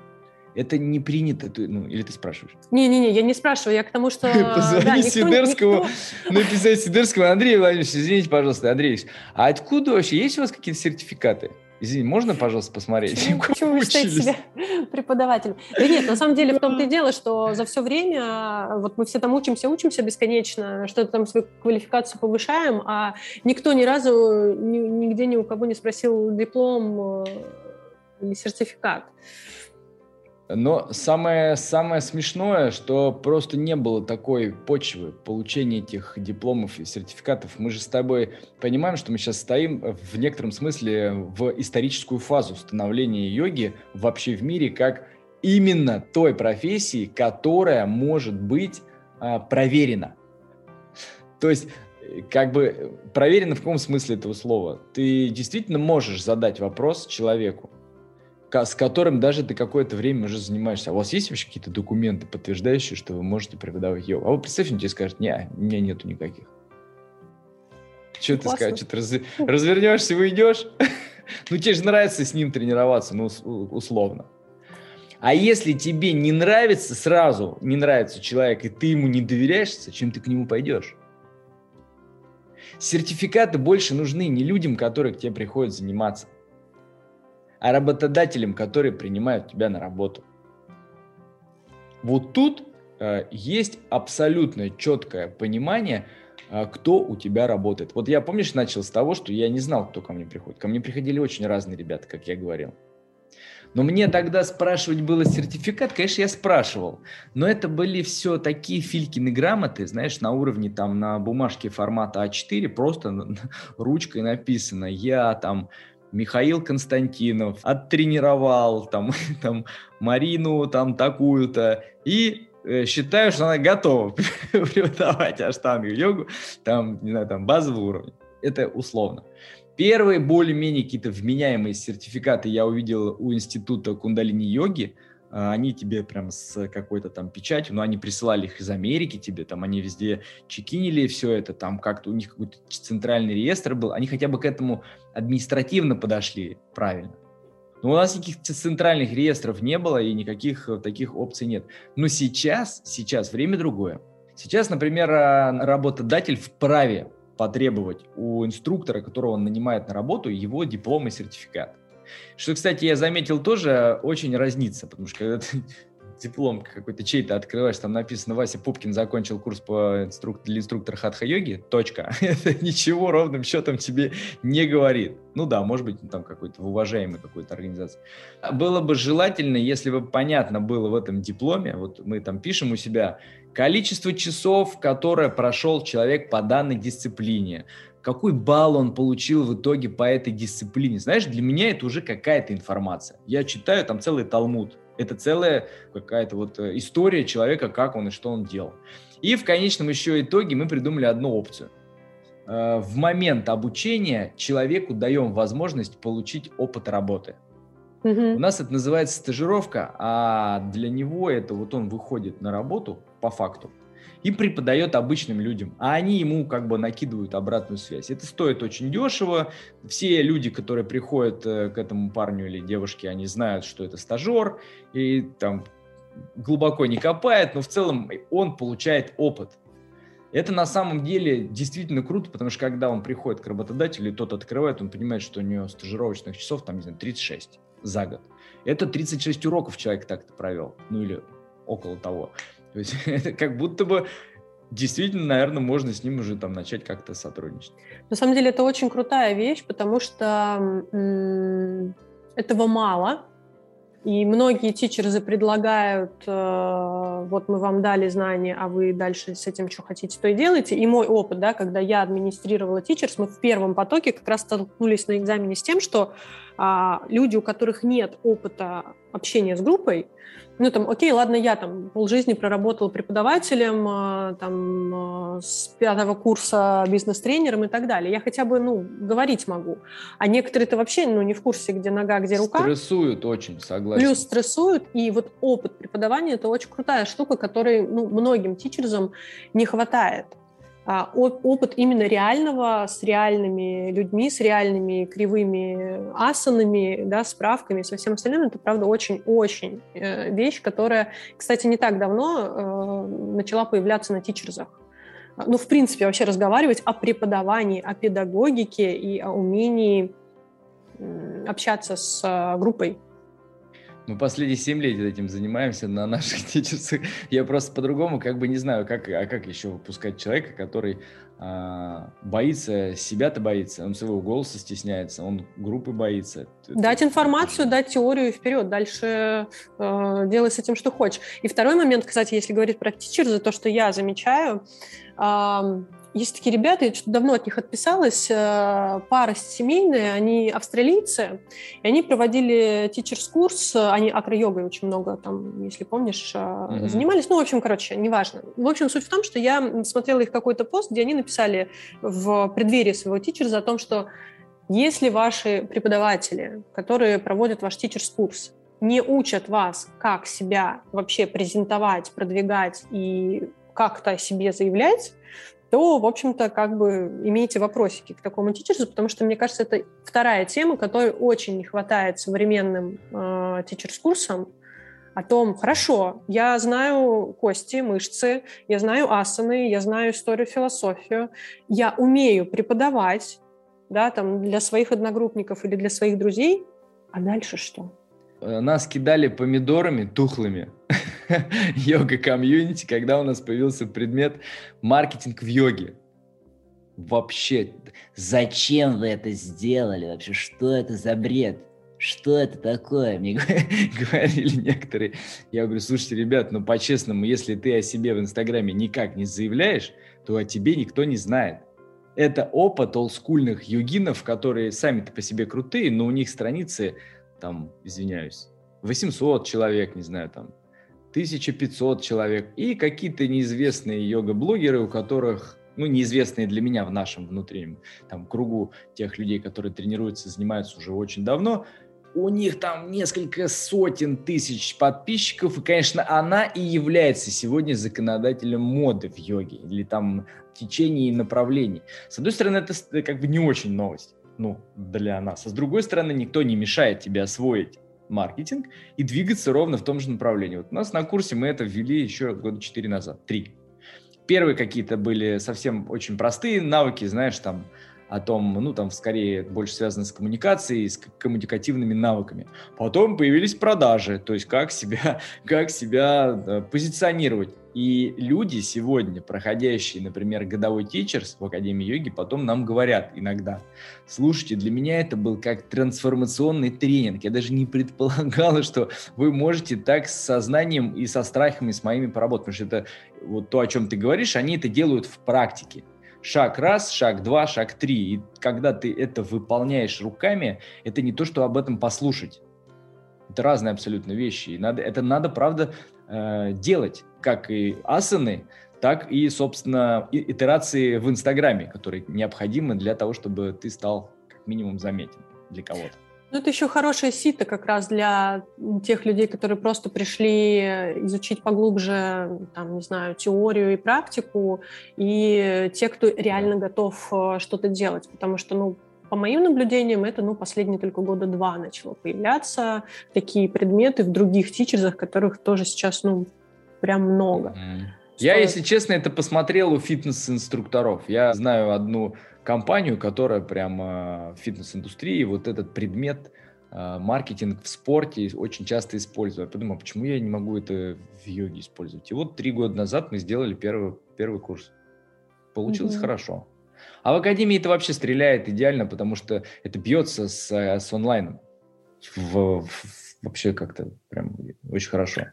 Это не принято, ну, или ты спрашиваешь? Не-не-не, я не спрашиваю, я к тому, что... (laughs) Позвони да, Сидерскому, (laughs) написать Сидерскому, Андрей Владимирович, извините, пожалуйста, Андрей а откуда вообще, есть у вас какие-то сертификаты? Извини, можно, пожалуйста, посмотреть? Почему, (laughs) почему вы считаете себя преподавателем? Да нет, на самом деле в том-то и дело, что за все время вот мы все там учимся, учимся бесконечно, что-то там свою квалификацию повышаем, а никто ни разу нигде ни у кого не спросил диплом э, или сертификат. Но самое, самое смешное, что просто не было такой почвы получения этих дипломов и сертификатов. Мы же с тобой понимаем, что мы сейчас стоим в некотором смысле в историческую фазу становления йоги вообще в мире как именно той профессии, которая может быть а, проверена. То есть как бы проверено в каком смысле этого слова? Ты действительно можешь задать вопрос человеку, с которым даже ты какое-то время уже занимаешься. А у вас есть вообще какие-то документы, подтверждающие, что вы можете преподавать йогу? А вот представьте, тебе скажут, не, у меня нету никаких. Что ты скажешь? Что ты раз, развернешься, уйдешь? (laughs) ну, тебе же нравится с ним тренироваться, ну, условно. А если тебе не нравится сразу, не нравится человек, и ты ему не доверяешь, зачем ты к нему пойдешь? Сертификаты больше нужны не людям, которые к тебе приходят заниматься, а работодателям, которые принимают тебя на работу. Вот тут э, есть абсолютно четкое понимание, э, кто у тебя работает. Вот я, помнишь, начал с того, что я не знал, кто ко мне приходит. Ко мне приходили очень разные ребята, как я говорил. Но мне тогда спрашивать было сертификат, конечно, я спрашивал. Но это были все такие филькины грамоты, знаешь, на уровне там на бумажке формата А4, просто ручкой написано. Я там Михаил Константинов оттренировал там, (laughs) там Марину там такую-то и э, считаю, что она готова (laughs) преподавать аштангу йогу, там, не знаю, там базового уровня. Это условно. Первые более-менее какие-то вменяемые сертификаты я увидел у института кундалини-йоги – а, они тебе прям с какой-то там печатью, но они присылали их из Америки тебе, там они везде чекинили все это, там как-то у них какой-то центральный реестр был, они хотя бы к этому административно подошли правильно. Но у нас никаких центральных реестров не было и никаких э, таких опций нет. Но сейчас, сейчас время другое. Сейчас, например, а, работодатель вправе потребовать у инструктора, которого он нанимает на работу, его диплом и сертификат. Что, кстати, я заметил тоже очень разнится, потому что когда ты диплом какой-то чей-то открываешь, там написано Вася Пупкин закончил курс по инструк... для инструктора хатха-йоги, точка. (laughs) Это ничего ровным счетом тебе не говорит. Ну да, может быть, там какой-то в уважаемой какой-то организации. Было бы желательно, если бы понятно было в этом дипломе, вот мы там пишем у себя количество часов, которое прошел человек по данной дисциплине, какой балл он получил в итоге по этой дисциплине. Знаешь, для меня это уже какая-то информация. Я читаю там целый талмуд. Это целая какая-то вот э, история человека, как он и что он делал. И в конечном еще итоге мы придумали одну опцию. Э, в момент обучения человеку даем возможность получить опыт работы. Угу. У нас это называется стажировка, а для него это вот он выходит на работу по факту и преподает обычным людям, а они ему как бы накидывают обратную связь. Это стоит очень дешево. Все люди, которые приходят э, к этому парню или девушке, они знают, что это стажер, и там глубоко не копает, но в целом он получает опыт. Это на самом деле действительно круто, потому что когда он приходит к работодателю, и тот открывает, он понимает, что у него стажировочных часов, там, не знаю, 36 за год. Это 36 уроков человек так-то провел, ну или около того. То есть (laughs) это как будто бы действительно, наверное, можно с ним уже там начать как-то сотрудничать. На самом деле это очень крутая вещь, потому что этого мало, и многие тичерзы предлагают, э, вот мы вам дали знания, а вы дальше с этим что хотите, то и делаете. И мой опыт, да, когда я администрировала тичерс, мы в первом потоке как раз столкнулись на экзамене с тем, что а, люди, у которых нет опыта общения с группой, ну, там, окей, ладно, я там полжизни проработала преподавателем, а, там, а, с пятого курса бизнес-тренером и так далее. Я хотя бы, ну, говорить могу. А некоторые-то вообще, ну, не в курсе, где нога, где рука. Стрессуют очень, согласен. Плюс стрессуют, и вот опыт преподавания – это очень крутая штука, которой, ну, многим тичерзам не хватает. А, опыт именно реального с реальными людьми, с реальными кривыми асанами, да, справками, со всем остальным, это, правда, очень-очень э, вещь, которая, кстати, не так давно э, начала появляться на тичерзах. Ну, в принципе, вообще разговаривать о преподавании, о педагогике и о умении общаться с э, группой мы последние 7 лет этим занимаемся на наших (laughs) тичерсах. Я просто по-другому как бы не знаю, как, а как еще выпускать человека, который а, боится, себя-то боится, он своего голоса стесняется, он группы боится. Дать информацию, дать теорию вперед, дальше э, делай с этим, что хочешь. И второй момент, кстати, если говорить про тичерзы, то, что я замечаю, э, есть такие ребята, я что-то давно от них отписалась, э, пара семейная, они австралийцы, и они проводили тичерс-курс, они акро-йогой очень много там, если помнишь, mm-hmm. занимались. Ну, в общем, короче, неважно. В общем, суть в том, что я смотрела их какой-то пост, где они написали в преддверии своего тичерса о том, что если ваши преподаватели, которые проводят ваш тичерс-курс, не учат вас, как себя вообще презентовать, продвигать и как-то о себе заявлять, то, в общем-то, как бы имейте вопросики к такому тичерсу, потому что, мне кажется, это вторая тема, которой очень не хватает современным э, тичерс-курсам, о том, хорошо, я знаю кости, мышцы, я знаю асаны, я знаю историю, философию, я умею преподавать, да, там, для своих одногруппников или для своих друзей, а дальше что? Э, нас кидали помидорами тухлыми (laughs) (laughs) йога-комьюнити, когда у нас появился предмет маркетинг в йоге. Вообще, зачем вы это сделали? Вообще, что это за бред? Что это такое? Мне (laughs) говорили некоторые. Я говорю, слушайте, ребят, ну по-честному, если ты о себе в Инстаграме никак не заявляешь, то о тебе никто не знает. Это опыт олдскульных йогинов, которые сами-то по себе крутые, но у них страницы там, извиняюсь, 800 человек, не знаю, там, 1500 человек, и какие-то неизвестные йога-блогеры, у которых, ну, неизвестные для меня в нашем внутреннем там, кругу тех людей, которые тренируются, занимаются уже очень давно, у них там несколько сотен тысяч подписчиков, и, конечно, она и является сегодня законодателем моды в йоге или там течений и направлений. С одной стороны, это как бы не очень новость ну, для нас. А с другой стороны, никто не мешает тебе освоить маркетинг и двигаться ровно в том же направлении. Вот у нас на курсе мы это ввели еще года 4 назад, 3. Первые какие-то были совсем очень простые навыки, знаешь, там, о том, ну, там, скорее, больше связано с коммуникацией, с коммуникативными навыками. Потом появились продажи, то есть как себя, (laughs) как себя да, позиционировать. И люди сегодня, проходящие, например, годовой тичерс в Академии йоги, потом нам говорят иногда, слушайте, для меня это был как трансформационный тренинг. Я даже не предполагала, что вы можете так с сознанием и со страхами с моими поработать. Потому что это вот то, о чем ты говоришь, они это делают в практике. Шаг раз, шаг два, шаг три. И когда ты это выполняешь руками, это не то, что об этом послушать. Это разные абсолютно вещи. И надо, это надо, правда, э, делать как и асаны, так и, собственно, итерации в Инстаграме, которые необходимы для того, чтобы ты стал как минимум заметен для кого-то. Ну, это еще хорошее сито как раз для тех людей, которые просто пришли изучить поглубже, там, не знаю, теорию и практику, и те, кто реально готов э, что-то делать. Потому что, ну, по моим наблюдениям, это, ну, последние только года два начало появляться такие предметы в других тичерзах, которых тоже сейчас, ну, прям много. Mm-hmm. Я, если честно, это посмотрел у фитнес-инструкторов. Я знаю одну компанию, которая прям в фитнес-индустрии вот этот предмет э, маркетинг в спорте очень часто использую. Я подумал, почему я не могу это в йоге использовать? И вот три года назад мы сделали первый, первый курс. Получилось mm-hmm. хорошо. А в академии это вообще стреляет идеально, потому что это бьется с, с онлайном. В, в, вообще как-то прям очень хорошо.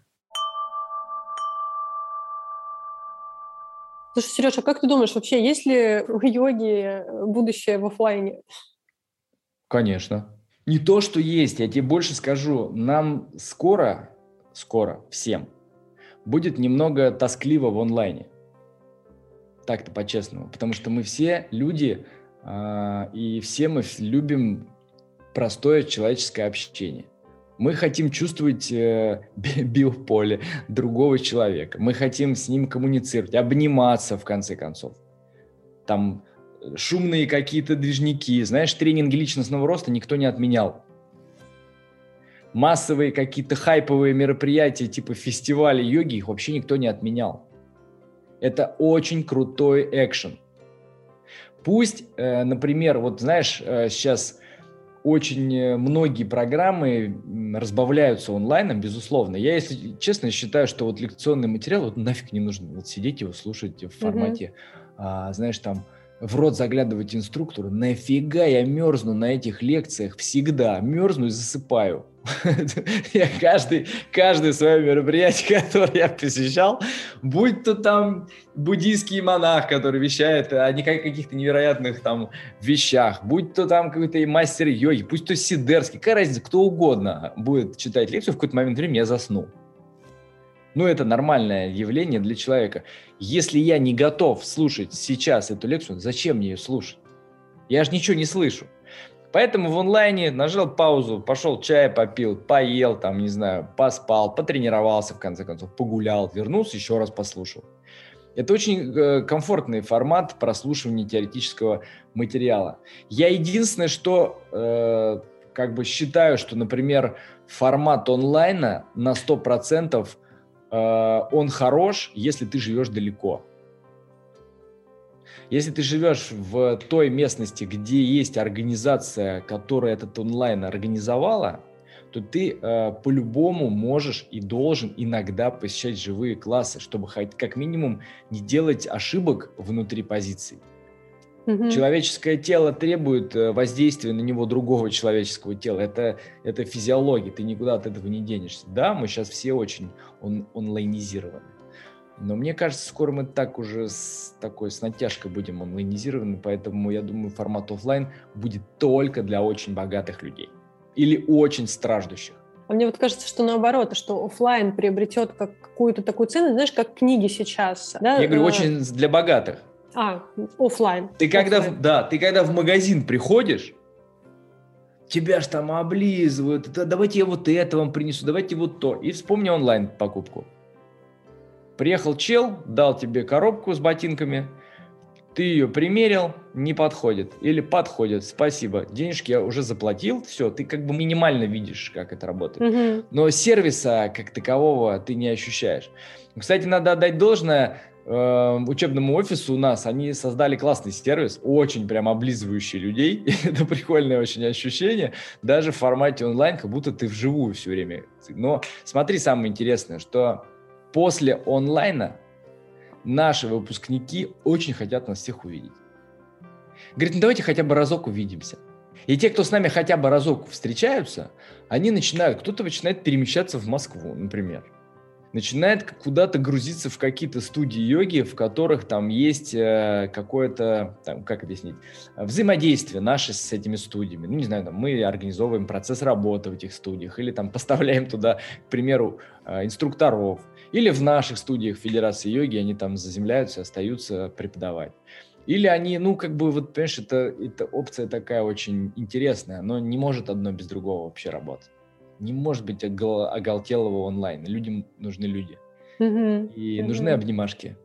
Слушай, Сережа, как ты думаешь, вообще есть ли у йоги будущее в офлайне? Конечно. Не то, что есть, я тебе больше скажу. Нам скоро, скоро всем будет немного тоскливо в онлайне. Так-то по-честному. Потому что мы все люди, э, и все мы любим простое человеческое общение. Мы хотим чувствовать э, (laughs) биополе другого человека. Мы хотим с ним коммуницировать, обниматься, в конце концов. Там э, шумные какие-то движники. Знаешь, тренинги личностного роста никто не отменял. Массовые какие-то хайповые мероприятия типа фестиваля йоги, их вообще никто не отменял. Это очень крутой экшен. Пусть, э, например, вот знаешь, э, сейчас очень э, многие программы разбавляются онлайном, безусловно. Я, если честно, считаю, что вот лекционный материал вот нафиг не нужно. Вот сидеть его слушать в формате, mm-hmm. а, знаешь, там в рот заглядывать инструктору. Нафига я мерзну на этих лекциях всегда? Мерзну и засыпаю. (laughs) Я каждый, каждое свое мероприятие, (laughs) которое я посещал, будь то там буддийский монах, который вещает о каких-то невероятных там вещах, будь то там какой-то мастер йоги, пусть то Сидерский, какая разница, кто угодно будет читать лекцию, в какой-то момент времени я засну. Ну, это нормальное явление для человека. Если я не готов слушать сейчас эту лекцию, зачем мне ее слушать? Я же ничего не слышу. Поэтому в онлайне нажал паузу, пошел чай попил, поел, там, не знаю, поспал, потренировался, в конце концов, погулял, вернулся, еще раз послушал. Это очень э, комфортный формат прослушивания теоретического материала. Я единственное, что э, как бы считаю, что, например, формат онлайна на 100% э, он хорош, если ты живешь далеко. Если ты живешь в той местности, где есть организация, которая этот онлайн организовала, то ты э, по-любому можешь и должен иногда посещать живые классы, чтобы хоть как минимум не делать ошибок внутри позиций. Угу. Человеческое тело требует э, воздействия на него другого человеческого тела. Это, это физиология, ты никуда от этого не денешься. Да, мы сейчас все очень он, онлайнизированы. Но мне кажется, скоро мы так уже с такой с натяжкой будем онлайнизированы, поэтому я думаю, формат офлайн будет только для очень богатых людей или очень страждущих. А мне вот кажется, что наоборот, что офлайн приобретет как какую-то такую цену, знаешь, как книги сейчас. Да? Я говорю, э, очень для богатых. А, офлайн. Ты когда, да, ты когда в магазин приходишь, тебя ж там облизывают, давайте я вот это вам принесу, давайте вот то. И вспомни онлайн покупку. Приехал чел, дал тебе коробку с ботинками, ты ее примерил, не подходит или подходит, спасибо, денежки я уже заплатил, все, ты как бы минимально видишь, как это работает. Угу. Но сервиса как такового ты не ощущаешь. Кстати, надо отдать должное учебному офису у нас, они создали классный сервис, очень прям облизывающий людей, (laughs) это прикольное очень ощущение, даже в формате онлайн, как будто ты вживую все время. Но смотри, самое интересное, что после онлайна наши выпускники очень хотят нас всех увидеть. Говорит, ну давайте хотя бы разок увидимся. И те, кто с нами хотя бы разок встречаются, они начинают, кто-то начинает перемещаться в Москву, например. Начинает куда-то грузиться в какие-то студии йоги, в которых там есть э, какое-то, там, как объяснить, взаимодействие наше с этими студиями. Ну, не знаю, там, мы организовываем процесс работы в этих студиях или там поставляем туда, к примеру, э, инструкторов или в наших студиях Федерации йоги они там заземляются, остаются преподавать. Или они, ну, как бы, вот, понимаешь, это, это опция такая очень интересная, но не может одно без другого вообще работать. Не может быть огол, оголтелого онлайн. Людям нужны люди. Mm-hmm. И mm-hmm. нужны обнимашки.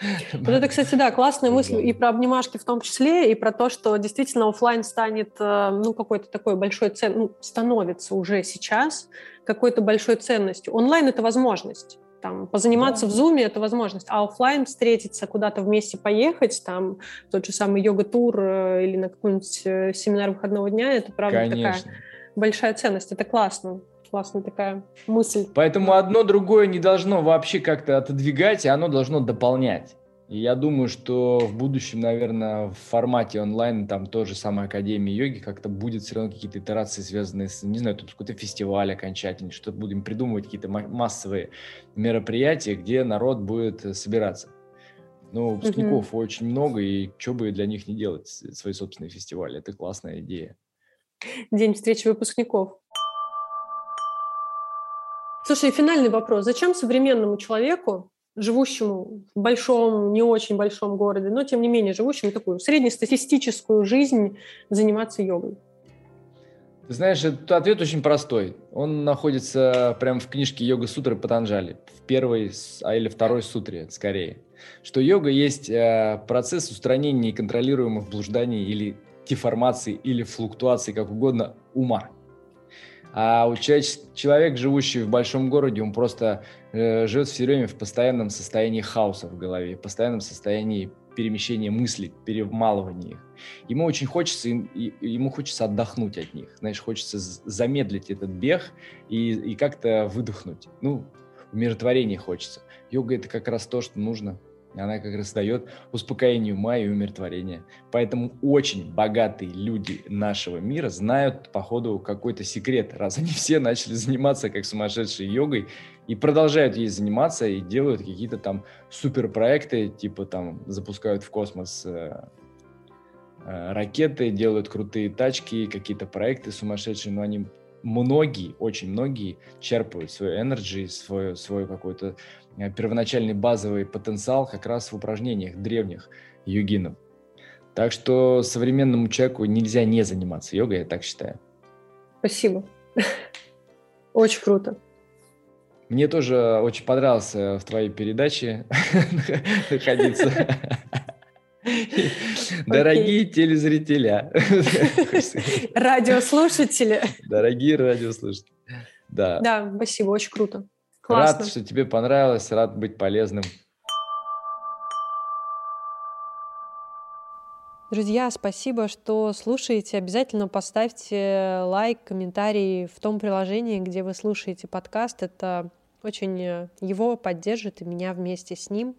(laughs) Вот это, кстати, да, классная мысль и про обнимашки в том числе, и про то, что действительно офлайн станет, э, ну, какой-то такой большой цен, ну, становится уже сейчас какой-то большой ценностью. Онлайн — это возможность. Там, позаниматься да. в зуме это возможность, а офлайн встретиться, куда-то вместе поехать, там тот же самый йога-тур э, или на какой-нибудь э, семинар выходного дня, это правда Конечно. такая большая ценность. Это классно классная такая мысль. Поэтому одно другое не должно вообще как-то отодвигать, и оно должно дополнять. И я думаю, что в будущем, наверное, в формате онлайн там тоже самая Академия йоги как-то будет все равно какие-то итерации, связанные с, не знаю, тут какой-то фестиваль окончательный, что-то будем придумывать, какие-то массовые мероприятия, где народ будет э, собираться. Но выпускников угу. очень много, и что бы для них не делать, свои собственные фестивали. Это классная идея. День встречи выпускников. Слушай, финальный вопрос. Зачем современному человеку, живущему в большом, не очень большом городе, но тем не менее живущему такую среднестатистическую жизнь, заниматься йогой? Ты знаешь, ответ очень простой. Он находится прямо в книжке «Йога сутры Патанджали», в первой а или второй сутре, скорее. Что йога есть э, процесс устранения неконтролируемых блужданий или деформаций, или флуктуаций, как угодно, ума. А у человек, живущий в большом городе, он просто э, живет все время в постоянном состоянии хаоса в голове, в постоянном состоянии перемещения мыслей, перемалывания их. Ему очень хочется, ему хочется отдохнуть от них, знаешь, хочется замедлить этот бег и, и как-то выдохнуть. Ну, умиротворение хочется. Йога — это как раз то, что нужно она как раз дает успокоение ума и умиротворение. Поэтому очень богатые люди нашего мира знают, походу, какой-то секрет, раз они все начали заниматься как сумасшедшие йогой и продолжают ей заниматься и делают какие-то там суперпроекты, типа там запускают в космос э, э, ракеты, делают крутые тачки, какие-то проекты сумасшедшие, но они многие, очень многие черпают свою энергию, свою, свою какую-то первоначальный базовый потенциал как раз в упражнениях древних йогинов. Так что современному человеку нельзя не заниматься йогой, я так считаю. Спасибо. Очень круто. Мне тоже очень понравился в твоей передаче (laughs) находиться. Дорогие телезрители. Радиослушатели. Дорогие радиослушатели. Да. Да, спасибо, очень круто. Классно. Рад, что тебе понравилось, рад быть полезным. Друзья, спасибо, что слушаете. Обязательно поставьте лайк, комментарий в том приложении, где вы слушаете подкаст. Это очень э, его поддержит и меня вместе с ним.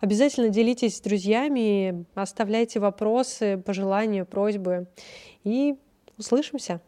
Обязательно делитесь с друзьями, оставляйте вопросы, пожелания, просьбы. И услышимся.